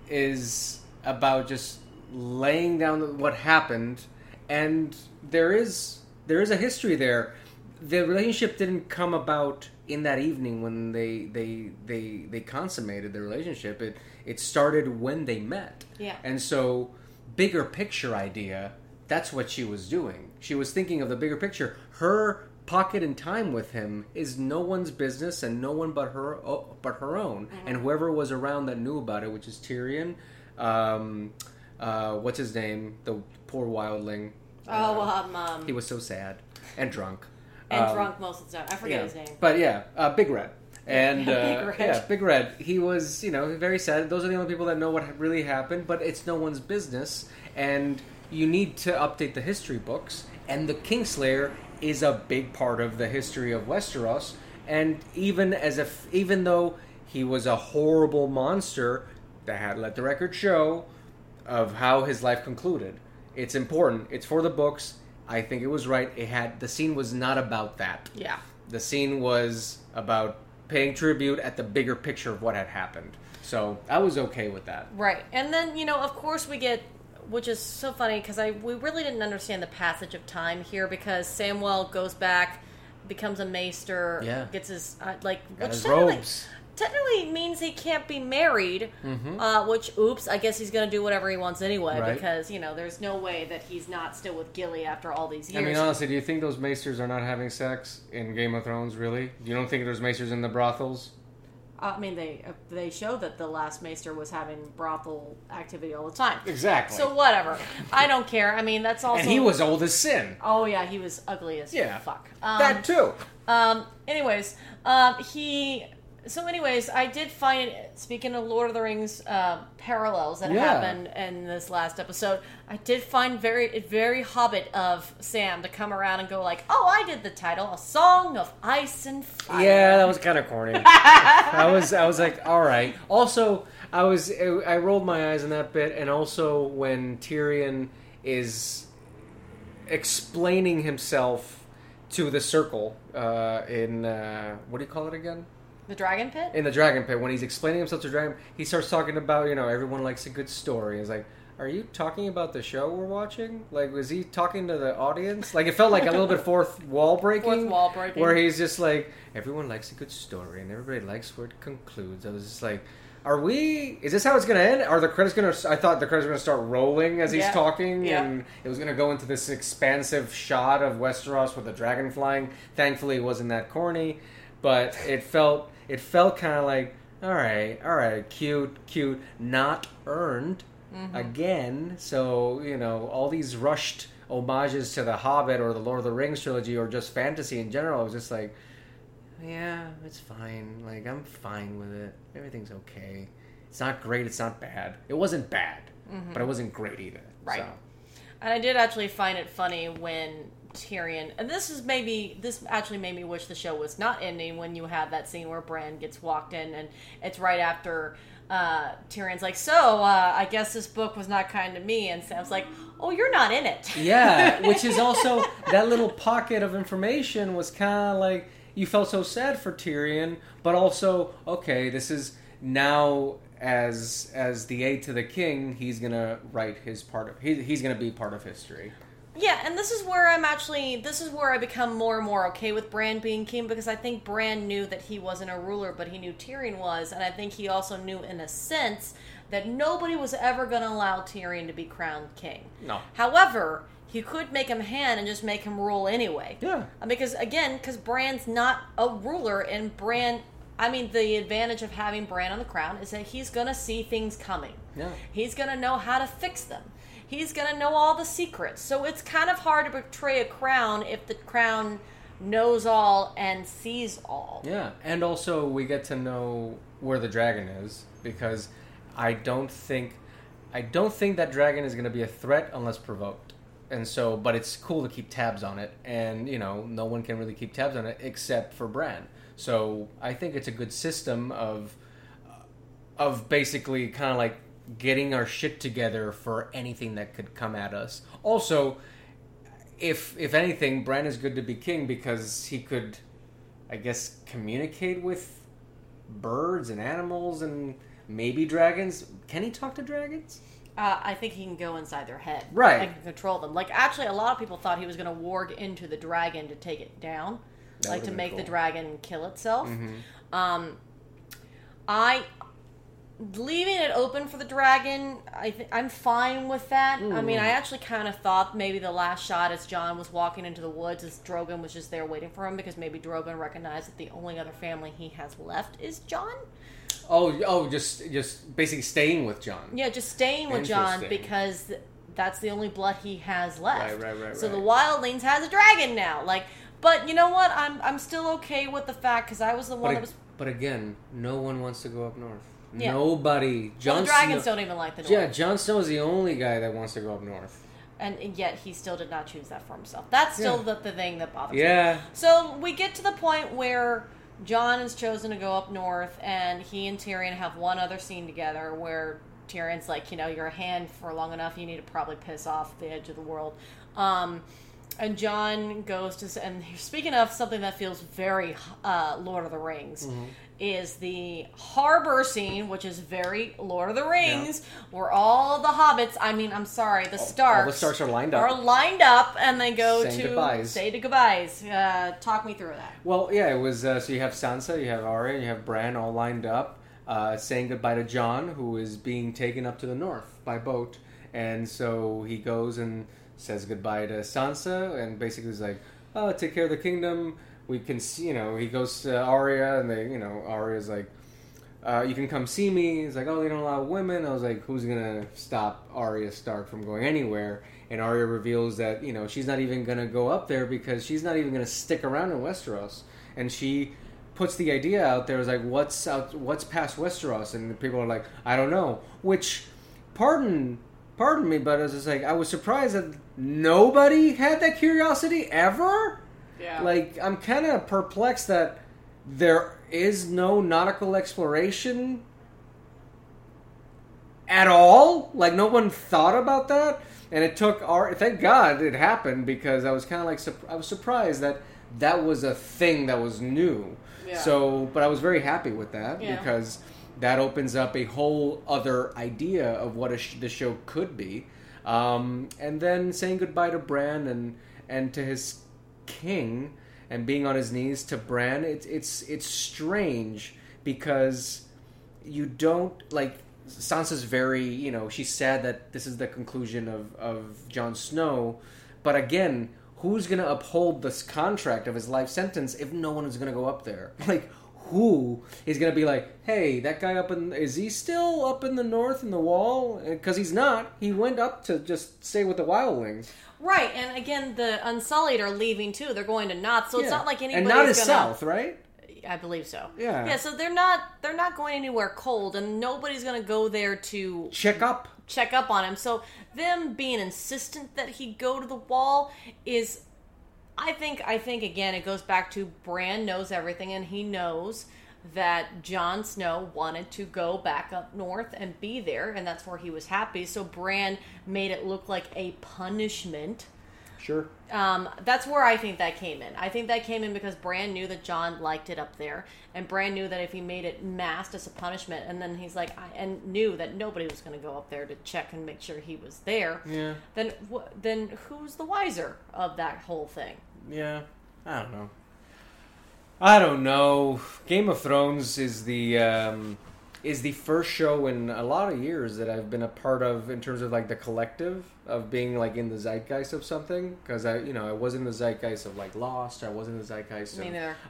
A: is about just laying down what happened, and there is there is a history there. The relationship didn't come about in that evening when they they they they consummated the relationship. It it started when they met.
B: Yeah.
A: And so, bigger picture idea. That's what she was doing. She was thinking of the bigger picture. Her pocket and time with him is no one's business and no one but her oh, but her own
B: Mm-hmm.
A: and whoever was around that knew about it which is Tyrion um, uh, what's his name the poor wildling
B: Oh,
A: Uh,
B: um, um
A: he was so sad and drunk
B: and
A: Um,
B: drunk most of the time. I forget
A: yeah.
B: his name.
A: but yeah uh, Big Red and
B: Big
A: uh,
B: Red.
A: yeah Big Red he was you know very sad those are the only people that know what really happened but it's no one's business and you need to update the history books and the Kingslayer is a big part of the history of Westeros and even as if even though he was a horrible monster that had let the record show of how his life concluded it's important it's for the books I think it was right it had the scene was not about that
B: Yeah.
A: the scene was about paying tribute at the bigger picture of what had happened. So I was okay with that.
B: Right. And then, you know, of course we get which is so funny because I we really didn't understand the passage of time here because Samuel goes back, becomes a maester,
A: Yeah.
B: gets his uh, like
A: Got
B: which technically, technically means he can't be married.
A: Mhm.
B: Uh, which, oops, I guess he's gonna do whatever he wants anyway
A: Right.
B: because you know there's no way that he's not still with Gilly after all these years.
A: I mean, honestly, do you think those maesters are not having sex in Game of Thrones? Really? You don't think there's maesters in the brothels?
B: I mean, they uh, they show that the last maester was having brothel activity all the time.
A: Exactly.
B: So whatever, I don't care. I mean, that's also
A: and he was old as sin.
B: Oh yeah, he was ugly as
A: Yeah.
B: fuck. Um,
A: that too.
B: Um. Anyways, um, he. So, anyways, I did find speaking of Lord of the Rings uh, parallels that
A: Yeah.
B: happened in this last episode, I did find very very Hobbit of Sam to come around and go like, "Oh, I did the title, a song of ice and fire."
A: Yeah, that was kind of corny. I was, I was like, all right. Also, I was, I rolled my eyes in that bit, and also when Tyrion is explaining himself to the circle uh, in uh, what do you call it again?
B: The Dragon Pit.
A: In the Dragon Pit, when he's explaining himself to Dragon, he starts talking about you know everyone likes a good story. He's like. Are you talking about the show we're watching? Like, was he talking to the audience? Like, it felt like a little bit fourth wall breaking.
B: Fourth wall breaking.
A: Where he's just like, everyone likes a good story and everybody likes where it concludes. I was just like, are we? Is this how it's going to end? Are the credits going to? I thought the credits were going to start rolling as he's
B: Yeah.
A: talking,
B: Yeah.
A: and it was going to go into this expansive shot of Westeros with the dragon flying. Thankfully, it wasn't that corny, but it felt it felt kind of like, all right, all right, cute, cute, not earned mm-hmm. again. So you know, all these rushed homages to the Hobbit or the Lord of the Rings trilogy or just fantasy in general. I was just like, yeah, it's fine. Like I'm fine with it. Everything's okay. It's not great. It's not bad. It wasn't bad, mm-hmm. but it wasn't great either.
B: Right.
A: So.
B: And I did actually find it funny when Tyrion, and this is maybe this actually made me wish the show was not ending when you have that scene where Bran gets walked in, and it's right after uh, Tyrion's like, "So uh, I guess this book was not kind to me," and Sam's like, "Oh, you're not in it."
A: Yeah, which is also that little pocket of information was kind of like you felt so sad for Tyrion, but also okay, this is now as as the aide to the king, he's gonna write his part of he, he's gonna be part of history.
B: Yeah, and this is where I'm actually this is where I become more and more okay with Bran being king because I think Bran knew that he wasn't a ruler, but he knew Tyrion was, and I think he also knew in a sense that nobody was ever going to allow Tyrion to be crowned king.
A: No.
B: However, he could make him hand and just make him rule anyway.
A: Yeah.
B: Uh, Because again, because Bran's not a ruler, and Bran. I mean, the advantage of having Bran on the crown is that he's gonna see things coming.
A: Yeah.
B: He's gonna know how to fix them. He's gonna know all the secrets. So it's kind of hard to betray a crown if the crown knows all and sees all.
A: Yeah, and also we get to know where the dragon is because I don't think I don't think that dragon is going to be a threat unless provoked. And so, but it's cool to keep tabs on it, and you know, no one can really keep tabs on it except for Bran. So I think it's a good system of of basically kind of like getting our shit together for anything that could come at us. Also, if if anything, Bran is good to be king because he could, I guess, communicate with birds and animals and maybe dragons. Can he talk to dragons?
B: Uh, I think he can go inside their head.
A: Right.
B: And control them. Like, actually, a lot of people thought he was going to warg into the dragon to take it down.
A: That
B: like to make the
A: cool. Mm-hmm.
B: dragon kill itself. Um, I leaving it open for the dragon. I th- I'm fine with that. I mean,
A: Mm.
B: I actually kind of thought maybe the last shot as Jon was walking into the woods, as Drogon was just there waiting for him because maybe Drogon recognized that the only other family he has left is Jon.
A: Oh, oh, just just basically staying with Jon.
B: Yeah, just staying with
A: Jon
B: because that's the only blood he has left.
A: Right, right, right,
B: So the. Wildlings has a dragon now. Like, but you know what? I'm I'm still okay with the fact because I was the one
A: But,
B: that was.
A: but again, no one wants to go up north.
B: Yeah.
A: Nobody. Jon
B: Well, the dragons
A: Snow-
B: don't even like the North.
A: Yeah, Jon Snow is the only guy that wants to go up north.
B: and yet he still did not choose that for himself. That's still
A: Yeah.
B: the, the thing that bothers me.
A: Yeah.
B: So we get to the point where Jon has chosen to go up north, and he and Tyrion have one other scene together where Tyrion's like, you know, you're a hand for long enough, you need to probably piss off the edge of the world. Um, and Jon goes to, and speaking of something that feels very uh, Lord of the Rings,
A: Mm-hmm.
B: Is the harbor scene, which is very Lord of the Rings, where all the hobbits, I mean, I'm sorry, the Starks—the
A: Starks are lined up.
B: are lined up, and they go
A: Saying
B: to
A: goodbyes.
B: say to goodbyes. Uh, talk me through that.
A: Well, yeah, it was. Uh, so you have Sansa, you have Arya, you have Bran all lined up, uh, saying goodbye to Jon, who is being taken up to the north by boat, and so he goes and says goodbye to Sansa, and basically is like, "Oh, take care of the kingdom." We can see, you know, he goes to Arya, and they, you know, Arya's like, uh, "You can come see me." He's like, "Oh, they don't allow women." I was like, "Who's gonna stop Arya Stark from going anywhere?" And Arya reveals that you know she's not even gonna go up there because she's not even gonna stick around in Westeros, and she puts the idea out there is like, "What's out? What's past Westeros?" And people are like, "I don't know." Which, pardon, pardon me, but I was just like I was surprised that nobody had that curiosity ever.
B: Yeah.
A: Like I'm kind of perplexed that there is no nautical exploration at all. Like no one thought about that, and it took our. Thank God it happened because I was kind of like I was surprised that that was a thing that was new.
B: Yeah.
A: So, but I was very happy with that
B: Yeah.
A: because that opens up a whole other idea of what a sh- the show could be. Um, and then saying goodbye to Bran and and to his king and being on his knees to Bran. It's it's it's strange because you don't like Sansa's very you know she's sad that this is the conclusion of of Jon Snow, but again, who's gonna uphold this contract of his life sentence if no one is gonna go up there? Like who is gonna be like, hey, that guy up in is he still up in the north in the wall? Because he's not. He went up to just stay with the wildlings.
B: Right, and again, the Unsullied are leaving too. They're going to Naath, so it's
A: Yeah.
B: not like anybody's
A: and Naath as south, right?
B: I believe so.
A: Yeah.
B: Yeah. So they're not they're not going anywhere cold, and nobody's going to go there to
A: Check up.
B: check up on him. So them being insistent that he go to the wall is I think I think again it goes back to Bran knows everything and he knows that Jon Snow wanted to go back up north and be there and that's where he was happy. So Bran made it look like a punishment.
A: Sure.
B: Um, that's where I think that came in. I think that came in because Bran knew that Jon liked it up there, and Bran knew that if he made it masked as a punishment, and then he's like, I, and knew that nobody was going to go up there to check and make sure he was there.
A: Yeah.
B: Then, wh- then who's the wiser of that whole thing?
A: Yeah, I don't know. I don't know. Game of Thrones is the um, is the first show in a lot of years that I've been a part of in terms of like the collective of being like in the zeitgeist of something because I you know I was in the zeitgeist of like Lost. I was in the zeitgeist of,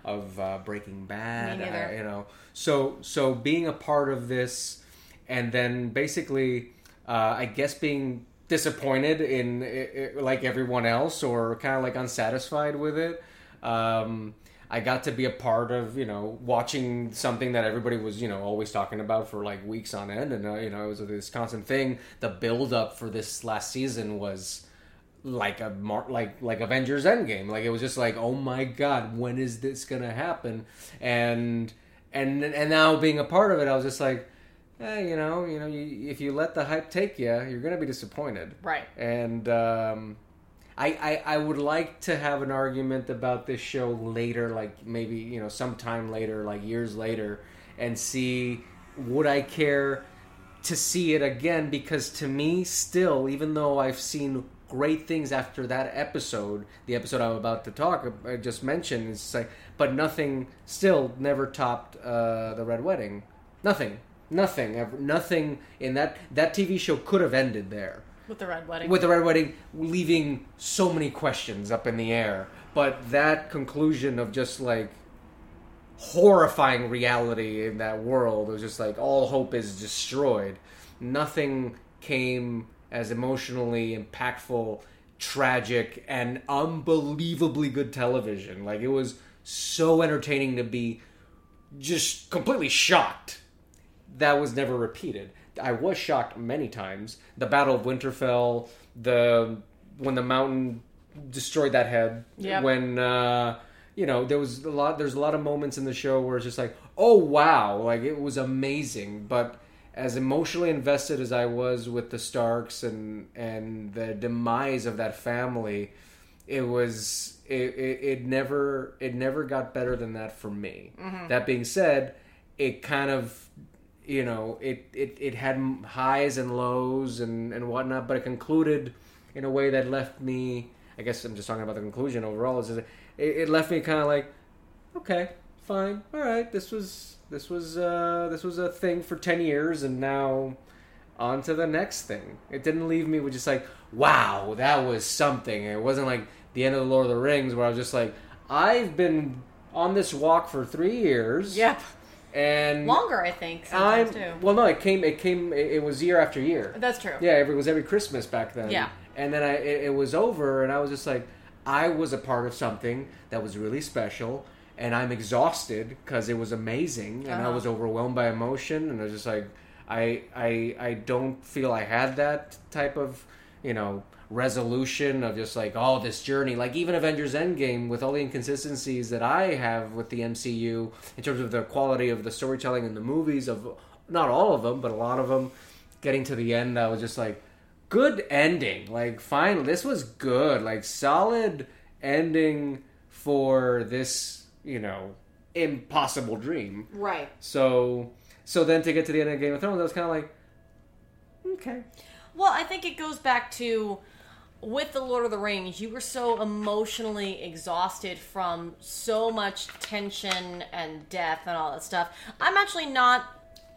A: of uh, Breaking Bad. Uh, you know, so so being a part of this and then basically uh, I guess being disappointed in i i like everyone else or kind of like unsatisfied with it. Um, I got to be a part of you know watching something that everybody was you know always talking about for like weeks on end, and uh, you know it was this constant thing. The build up for this last season was like a mar- like like Avengers Endgame. Like it was just like, oh my god, when is this gonna happen? And and and now being a part of it, I was just like, eh, you know, you know, you, if you let the hype take you, you're gonna be disappointed.
B: Right.
A: And um, I, I I would like to have an argument about this show later, like maybe you know sometime later, like years later, and see would I care to see it again because to me still even though I've seen great things after that episode. The episode I'm about to talk, I just mentioned, it's like, but nothing still never topped uh, the Red Wedding. Nothing, nothing, nothing in that that TV show could have ended there
B: with the red wedding.
A: with the Red Wedding, leaving so many questions up in the air. But that conclusion of just like horrifying reality in that world was just like all hope is destroyed. Nothing came as emotionally impactful, tragic, and unbelievably good television. Like it was so entertaining to be just completely shocked. That was never repeated. I was shocked many times. The Battle of Winterfell, the when the mountain destroyed that head,
B: Yep.
A: when uh, you know there was a lot. There's a lot of moments in the show where it's just like, oh wow, like it was amazing. But as emotionally invested as I was with the Starks and and the demise of that family, it was it, it, it never it never got better than that for me. That being said, it kind of you know it, it it had highs and lows and and whatnot, but it concluded in a way that left me. I guess I'm just talking about the conclusion overall. Is it, it left me kind of like, okay, fine, all right, this was this was uh, this was a thing for ten years, and now on to the next thing. It didn't leave me with just like, wow, that was something. It wasn't like the end of the Lord of the Rings where I was just like, I've been on this walk for three years.
B: Yep.
A: And
B: Longer, I think.
A: I'm
B: Sometimes too.
A: well, no, it came, it came, it, it was year after year.
B: That's true.
A: Yeah, it was every Christmas back then.
B: Yeah.
A: And then I, it, it was over, and I was just like, I was a part of something that was really special, and I'm exhausted because it was amazing, and I
B: Uh-huh.
A: was overwhelmed by emotion, and I was just like, I, I, I don't feel I had that type of, you know, resolution of just like, oh, this journey. Like even Avengers Endgame, with all the inconsistencies that I have with the MCU in terms of the quality of the storytelling in the movies of not all of them, but a lot of them. Getting to the end, I was just like, good ending. Like finally, this was good. Like solid ending for this, you know, impossible dream.
B: Right.
A: So, so then to get to the end of Game of Thrones, I was kind of like, okay,
B: Well, I think it goes back to with the Lord of the Rings, you were so emotionally exhausted from so much tension and death and all that stuff. I'm actually not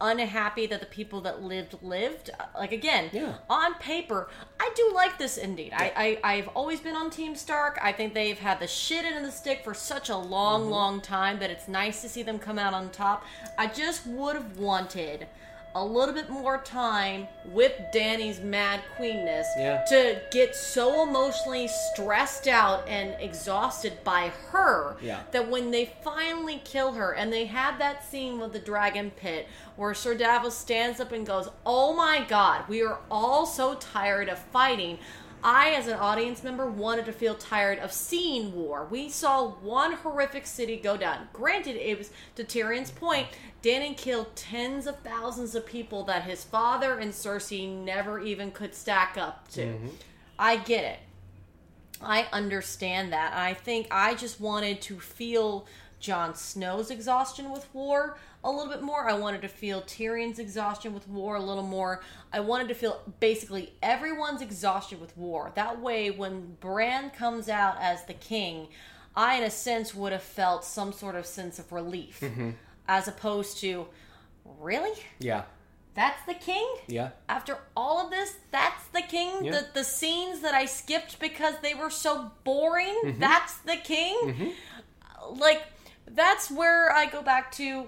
B: unhappy that the people that lived lived. Like again,
A: Yeah.
B: on paper, I do like this indeed. I, I I've always been on Team Stark. I think they've had the shit in the stick for such a long,
A: Mm-hmm.
B: long time that it's nice to see them come out on top. I just would have wanted a little bit more time with Dany's mad queenness
A: Yeah.
B: to get so emotionally stressed out and exhausted by her
A: Yeah.
B: that when they finally kill her and they have that scene with the dragon pit where Sir Davos stands up and goes, "Oh my god, we are all so tired of fighting." I, as an audience member, wanted to feel tired of seeing war. We saw one horrific city go down. Granted, it was to Tyrion's point, Dany killed tens of thousands of people that his father and Cersei never even could stack up to. Mm-hmm. I get it. I understand that. I think I just wanted to feel Jon Snow's exhaustion with war a little bit more. I wanted to feel Tyrion's exhaustion with war a little more. I wanted to feel basically everyone's exhaustion with war. That way, when Bran comes out as the king, I, in a sense, would have felt some sort of sense of relief, as opposed to, really?
A: yeah,
B: That's the king?
A: yeah,
B: after all of this, that's the king.
A: Yeah.
B: The the scenes that I skipped because they were so boring.
A: Mm-hmm.
B: That's the king. Like that's where I go back to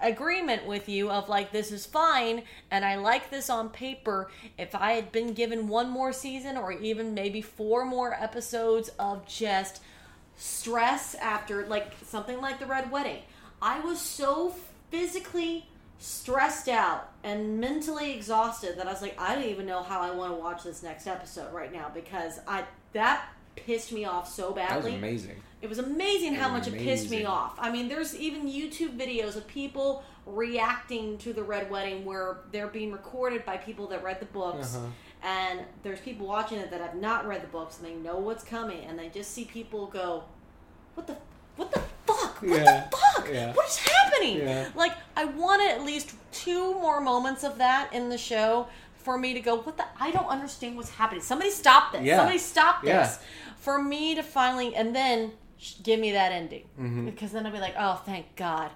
B: agreement with you of like this is fine and I like this on paper. If I had been given one more season or even maybe four more episodes of just stress after like something like the red wedding i was so physically stressed out and mentally exhausted that i was like i don't even know how i want to watch this next episode right now because i that pissed me off so badly.
A: that was amazing.
B: it was amazing how
A: was
B: much it pissed me off. I mean, there's even YouTube videos of people reacting to the Red Wedding where they're being recorded by people that read the books.
A: Uh-huh.
B: And there's people watching it that have not read the books and they know what's coming and they just see people go, What the what the fuck? What
A: Yeah.
B: the fuck?
A: Yeah.
B: What is happening?
A: Yeah.
B: Like I wanted at least two more moments of that in the show for me to go, what the? I don't understand what's happening. Somebody stop this. Somebody stop this. For me to finally, and then give me that ending.
A: Mm-hmm.
B: Because then I'll be like, oh, thank God.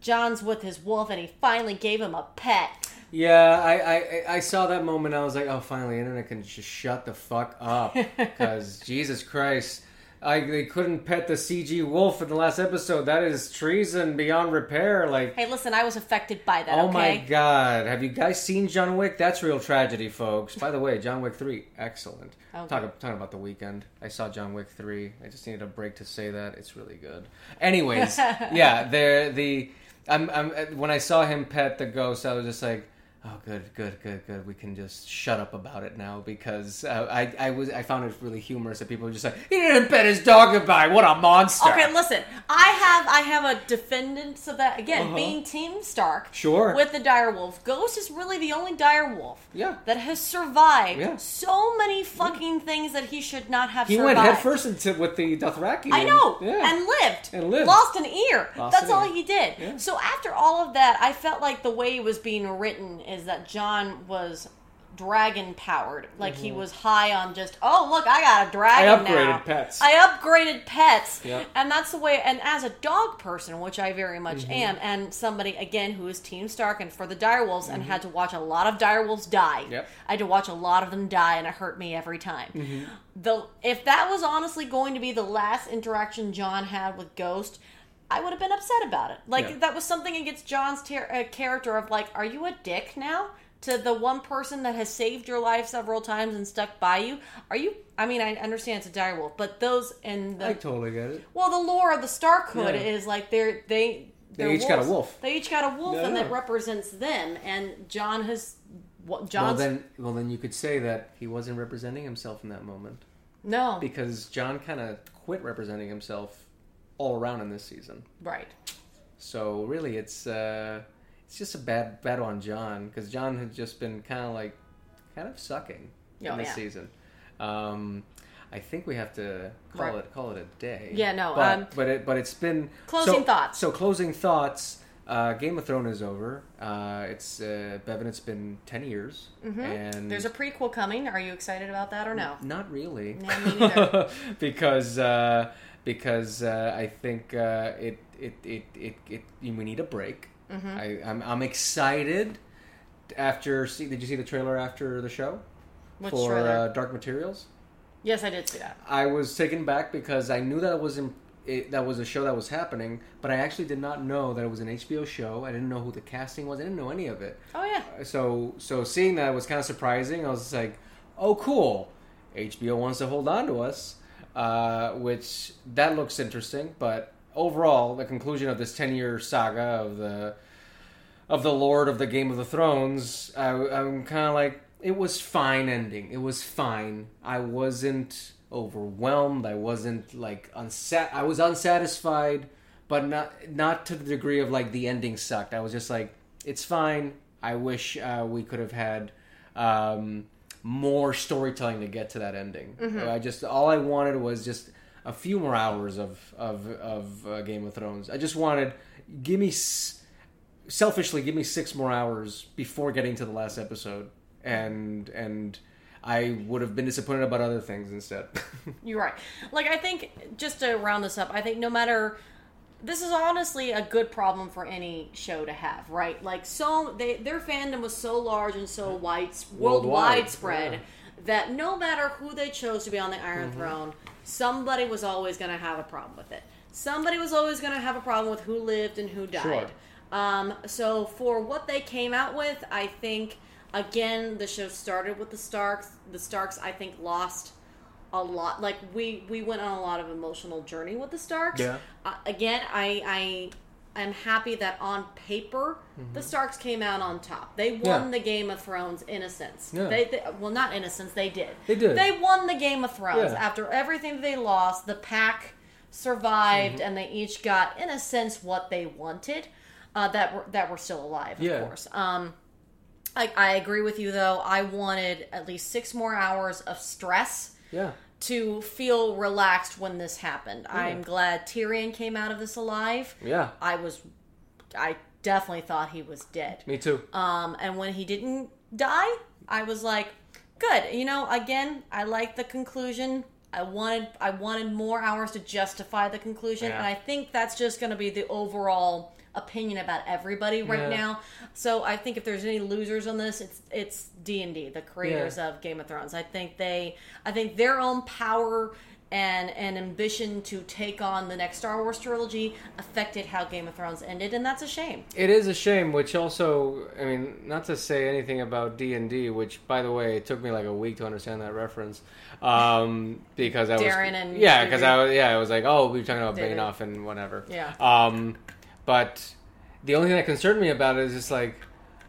B: Jon's with his wolf and he finally gave him a pet.
A: Yeah, I, I I saw that moment. I was like, oh, finally, internet can just shut the fuck up. Because Jesus Christ, I they couldn't pet the CG wolf in the last episode. That is treason beyond repair. Like,
B: Hey, listen, I was affected by that,
A: oh
B: okay?
A: my God, have you guys seen John Wick? That's real tragedy, folks. By the way, John Wick three, excellent.
B: Okay.
A: Talk, talking about the weekend. I saw John Wick three. I just needed a break to say that. It's really good. Anyways, yeah, the the I'm, I'm when I saw him pet the ghost, I was just like, oh, good, good, good, good. We can just shut up about it now because uh, I I was I found it really humorous that people were just like, he didn't pet his dog goodbye. What a monster.
B: Okay, listen. I have I have a defendant of that again,
A: Uh-huh.
B: being Team Stark.
A: Sure.
B: With the dire wolf, Ghost is really the only dire wolf.
A: Yeah.
B: That has survived
A: Yeah.
B: so many fucking things that he should not have survived.
A: he
B: survived.
A: went headfirst into with the Dothraki.
B: I
A: and-
B: know,
A: yeah.
B: and lived,
A: And lived.
B: lost an ear.
A: Lost
B: That's
A: an
B: all
A: ear.
B: he did.
A: Yeah.
B: So after all of that, I felt like the way it was being written is that Jon was dragon powered, like he was high on just oh look, I got a dragon
A: Mm-hmm. I upgraded
B: now.
A: pets.
B: I upgraded pets,
A: Yep.
B: and that's the way. And as a dog person, which I very much
A: Mm-hmm.
B: am, and somebody again who is Team Stark and for the direwolves, and had to watch a lot of direwolves die.
A: Mm-hmm. Yep.
B: I had to watch a lot of them die, and it hurt me every time.
A: Mm-hmm.
B: The if that was honestly going to be the last interaction Jon had with Ghost, I would have been upset about it. Like
A: Yeah.
B: that was something against Jon's ter- uh, character of like, are you a dick now? To the one person that has saved your life several times and stuck by you, are you? I mean, I understand it's a direwolf, but those and the
A: I totally get it.
B: well, the lore of the Starkhood
A: Yeah.
B: is like they're they they're
A: each got a wolf.
B: They each got a wolf,
A: Yeah,
B: and
A: yeah.
B: that represents them. And Jon has what
A: Well
B: Jon's
A: then, well then you could say that he wasn't representing himself in that moment
B: no
A: because Jon kind of quit representing himself all around in this season.
B: right.
A: So really, it's uh, it's just a bad battle on Jon because Jon had just been kind of like kind of sucking
B: Oh,
A: in this
B: yeah.
A: season. Um, I think we have to call
B: Right.
A: it call it a day.
B: Yeah, no,
A: but
B: um,
A: but it but it's been
B: Closing
A: so-
B: thoughts.
A: So closing thoughts. Uh, Game of Thrones is over. Uh, it's uh, Bevin. It's been ten years, and
B: Mm-hmm. There's a prequel coming. Are you excited about that or no?
A: not really.
B: No,
A: because uh, because uh, I think uh, it, it, it it it we need a break.
B: Mm-hmm.
A: I, I'm I'm excited. After see, did you see the trailer after the show
B: Which
A: for? Uh, Dark Materials?
B: yes, I did see that.
A: I was taken back because I knew that it was in, it, that was a show that was happening, but I actually did not know that it was an HBO show. I didn't know who the casting was. I didn't know any of it
B: Oh yeah.
A: so so seeing that was kind of surprising. I was like, oh cool, HBO wants to hold on to us, uh, which that looks interesting. But overall, the conclusion of this ten year saga of the of the Lord of the Game of the Thrones, I, I'm kind of like it was fine ending. It was fine. I wasn't overwhelmed. I wasn't like unsat. I was unsatisfied, but not not to the degree of like the ending sucked. I was just like, it's fine. I wish uh, we could have had um, more storytelling to get to that ending. I just all I wanted was just a few more hours of of of uh, Game of Thrones. I just wanted give me. S- selfishly give me six more hours before getting to the last episode and and i would have been disappointed about other things instead
B: You're right. Like I think just to round this up, I think no matter this is honestly a good problem for any show to have, right? Like so they their fandom was so large and so wide worldwide
A: Worldwide,
B: spread
A: yeah.
B: that no matter who they chose to be on the Iron
A: Mm-hmm.
B: Throne, somebody was always going to have a problem with it. Somebody was always going to have a problem with who lived and who died.
A: Sure.
B: Um, so for what they came out with, I think again the show started with the Starks. The Starks, I think, lost a lot. Like we we went on a lot of emotional journey with the Starks.
A: Yeah.
B: Uh, again, I I am happy that on paper the Starks came out on top. They won
A: Mm-hmm. Yeah.
B: the Game of Thrones in a sense.
A: Yeah.
B: They, they well not in a sense they did.
A: They did.
B: They won the Game of Thrones
A: Yeah.
B: after everything they lost. The pack survived,
A: Mm-hmm.
B: and they each got in a sense what they wanted. Uh, that were that were still alive, of course. Um, I, I agree with you though. I wanted at least six more hours of stress
A: yeah
B: to feel relaxed when this happened. I'm glad Tyrion came out of this alive.
A: yeah
B: I was, I definitely thought he was dead.
A: me too
B: Um, and when he didn't die, I was like, good. You know, again, I like the conclusion. I wanted I wanted more hours to justify the conclusion,
A: Yeah.
B: and I think that's just going to be the overall opinion about everybody right
A: Yeah.
B: now. So I think if there's any losers on this, it's it's D and D, the creators of Game of Thrones. I think they I think their own power and and ambition to take on the next Star Wars trilogy affected how Game of Thrones ended, and that's a shame.
A: It is a shame, which also, I mean, not to say anything about D and D, which, by the way, it took me like a week to understand that reference, um, because I was
B: Darren and
A: yeah, because I was yeah, I was like, oh, we were talking about
B: David.
A: Benioff and whatever,
B: Yeah.
A: Um, but the only thing that concerned me about it is just like,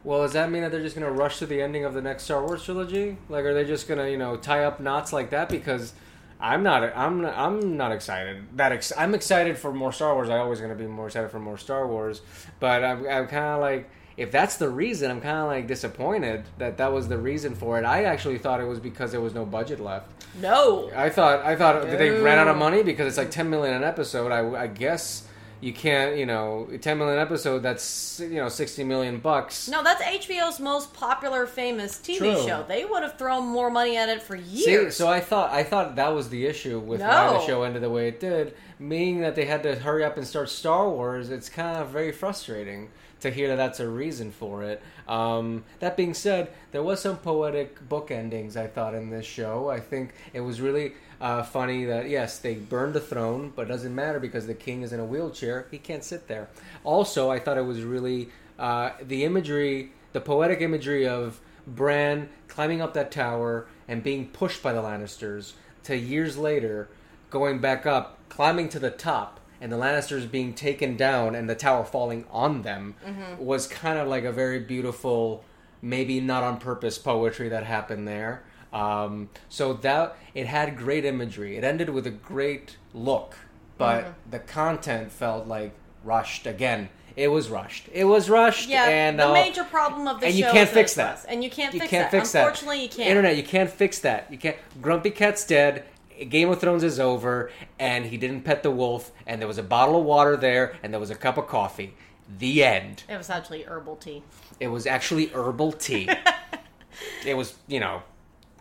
A: well, does that mean that they're just gonna rush to the ending of the next Star Wars trilogy? Like, are they just gonna you know tie up knots like that? Because I'm not. I'm. Not, I'm not excited. That ex- I'm excited for more Star Wars. I'm always going to be more excited for more Star Wars. But I'm. I'm kind of like. If that's the reason, I'm kind of like disappointed that that was the reason for it. I actually thought it was because there was no budget left.
B: No.
A: I thought. I thought that they ran out of money because it's like 10 million an episode. I, I guess you can't. You know, 10 million episode. That's you know 60 million bucks.
B: No, that's HBO's most popular, famous TV
A: True.
B: show. They would have thrown more money at it for
A: See,
B: years.
A: so I thought I thought that was the issue with why the show ended the way it did, meaning that they had to hurry up and start Star Wars. It's kind of very frustrating to hear that that's a reason for it. Um, that being said, there was some poetic book endings I thought in this show. I think it was really uh, funny that yes, they burned the throne, but it doesn't matter because the king is in a wheelchair; he can't sit there. Also, I thought it was really uh, the imagery, the poetic imagery of Bran climbing up that tower and being pushed by the Lannisters to years later going back up, climbing to the top, and the Lannisters being taken down and the tower falling on them was kind of like a very beautiful, maybe not on purpose poetry that happened there. Um, so that it had great imagery. It ended with a great look, but the content felt like rushed again. It was rushed. It was rushed.
B: yeah,
A: and
B: the
A: uh,
B: major problem of the
A: and
B: show
A: you can't fix that.
B: And you can't
A: you
B: fix
A: can't
B: that.
A: fix that.
B: Unfortunately, you can't.
A: Internet, you can't fix that. You can't. Grumpy Cat's dead. Game of Thrones is over, and he didn't pet the wolf, and there was a bottle of water there, and there was a cup of coffee. The end.
B: It was actually herbal tea.
A: It was actually herbal tea. it was, you know,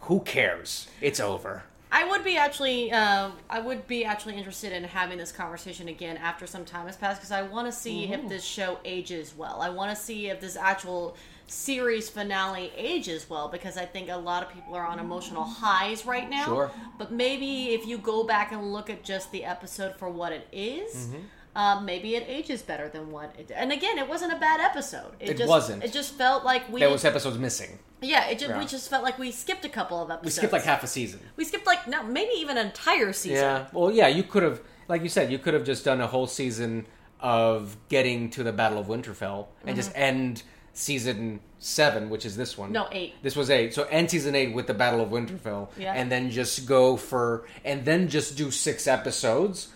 A: who cares? It's over.
B: I would be actually, uh, I would be actually interested in having this conversation again after some time has passed because I want to see
A: Mm-hmm.
B: if this show ages well. I want to see if this actual series finale ages well because I think a lot of people are on emotional highs right now.
A: Sure.
B: But maybe if you go back and look at just the episode for what it is,
A: Mm-hmm.
B: Um, maybe it ages better than what it. And again, it wasn't a bad episode.
A: It
B: just,
A: wasn't.
B: It just felt like we.
A: There was episodes missing.
B: yeah, it just,
A: Yeah.
B: we just felt like we skipped a couple of episodes.
A: We skipped like half a season.
B: We skipped like no, maybe even an entire season.
A: Yeah. Well, yeah, you could have, like you said, you could have just done a whole season of getting to the Battle of Winterfell and just end season seven, which is this one.
B: Mm-hmm. No, eight.
A: This was eight. So end season eight with the Battle of Winterfell,
B: Yeah.
A: and then just go for, and then just do six episodes,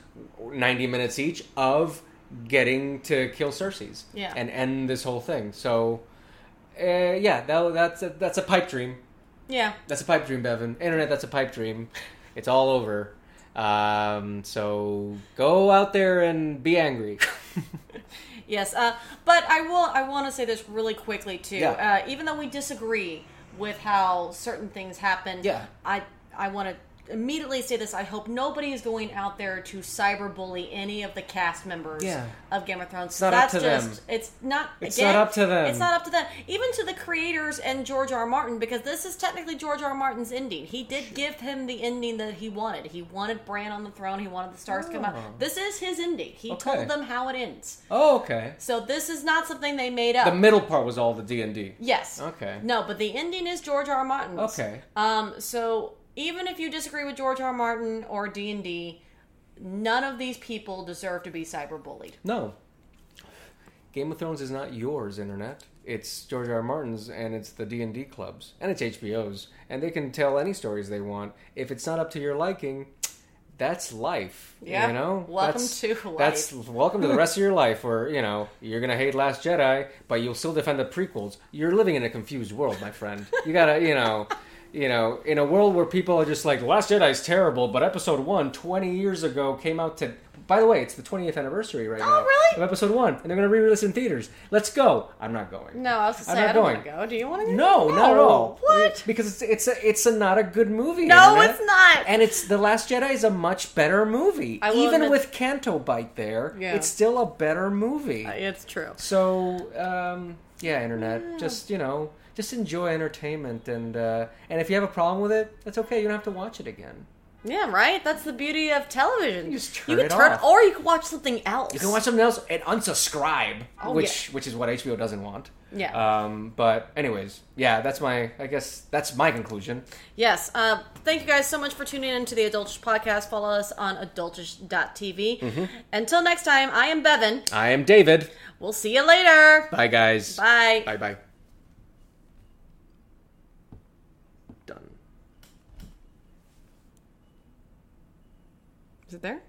A: ninety minutes each of getting to kill Cersei's.
B: Yeah.
A: And end this whole thing. So, uh, yeah, that, that's a, that's a pipe dream.
B: Yeah.
A: That's a pipe dream, Bevin. Internet, that's a pipe dream. It's all over. Um, so go out there and be angry.
B: Yes. Uh, but I will. I want to say this really quickly too.
A: Yeah.
B: Uh, even though we disagree with how certain things happen,
A: Yeah.
B: I I want to immediately say this. I hope nobody is going out there to cyberbully any of the cast members
A: Yeah.
B: of Game of Thrones.
A: It's not up
B: That's
A: to
B: just,
A: them.
B: It's not.
A: It's
B: again,
A: not up to them.
B: It's not up to them. Even to the creators and George R. R. Martin, because this is technically George R. R. Martin's ending. He did give him the ending that he wanted. He wanted Bran on the throne. He wanted the stars to come out.
A: Oh.
B: This is his ending. He
A: Okay.
B: told them how it ends.
A: oh, okay.
B: So this is not something they made up.
A: The middle part was all the D and D.
B: yes.
A: Okay.
B: No, but the ending is George R. R. Martin's.
A: Okay.
B: Um. So even if you disagree with George R. R. Martin or D and D, none of these people deserve to be cyberbullied.
A: No. Game of Thrones is not yours, internet. It's George R. R. Martin's, and it's the D and D clubs, and it's HBO's, and they can tell any stories they want. If it's not up to your liking, that's life.
B: Yeah.
A: You know.
B: Welcome
A: That's-
B: to life.
A: That's welcome to the rest of your life, where you know you're gonna hate Last Jedi, but you'll still defend the prequels. You're living in a confused world, my friend. You gotta, you know. You know, in a world where people are just like, The Last Jedi is terrible, but episode one, 20 years ago, came out to By the way, it's the 20th anniversary right
B: Oh,
A: now
B: really?
A: of episode one, and they're going to re-release in theaters. Let's go. I'm not going.
B: No, I was gonna
A: I'm
B: say
A: not
B: I don't
A: going.
B: want to go. Do you want to go?
A: No, not at all.
B: What?
A: Because it's it's a, it's a not a good movie.
B: No,
A: Internet.
B: it's not.
A: And it's The Last Jedi is a much better movie. Even
B: admit-
A: with Canto Bight there,
B: Yeah.
A: it's still a better movie.
B: It's true.
A: So um, yeah, internet, just you know, just enjoy entertainment, and uh, and if you have a problem with it, that's okay. You don't have to watch it again.
B: Yeah, right. That's the beauty of television.
A: You just turn
B: can
A: it
B: turn,
A: off.
B: or you can watch something else.
A: You can watch something else and unsubscribe,
B: Oh,
A: which which is what HBO doesn't want.
B: Yeah.
A: Um, but anyways, yeah, that's my I guess that's my conclusion.
B: Yes. Uh, thank you guys so much for tuning in to the Adultish podcast. Follow us on adultish.tv.
A: Mm-hmm.
B: Until next time, I am Bevin.
A: I am David.
B: We'll see you later.
A: Bye guys.
B: Bye.
A: Bye bye.
B: Is it there?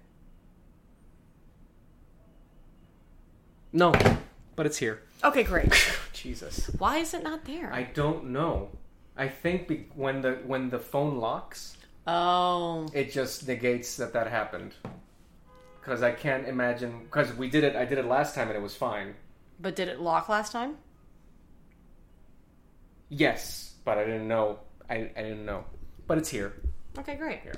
A: No, but it's here.
B: Okay, great.
A: Jesus.
B: Why is it not there?
A: I don't know. I think be- when the when the phone locks,
B: oh.
A: it just negates that that happened. Because I can't imagine. Because we did it. I did it last time and it was fine.
B: But did it lock last time?
A: Yes, but I didn't know. I, I didn't know. But it's here.
B: Okay, great.
A: Here.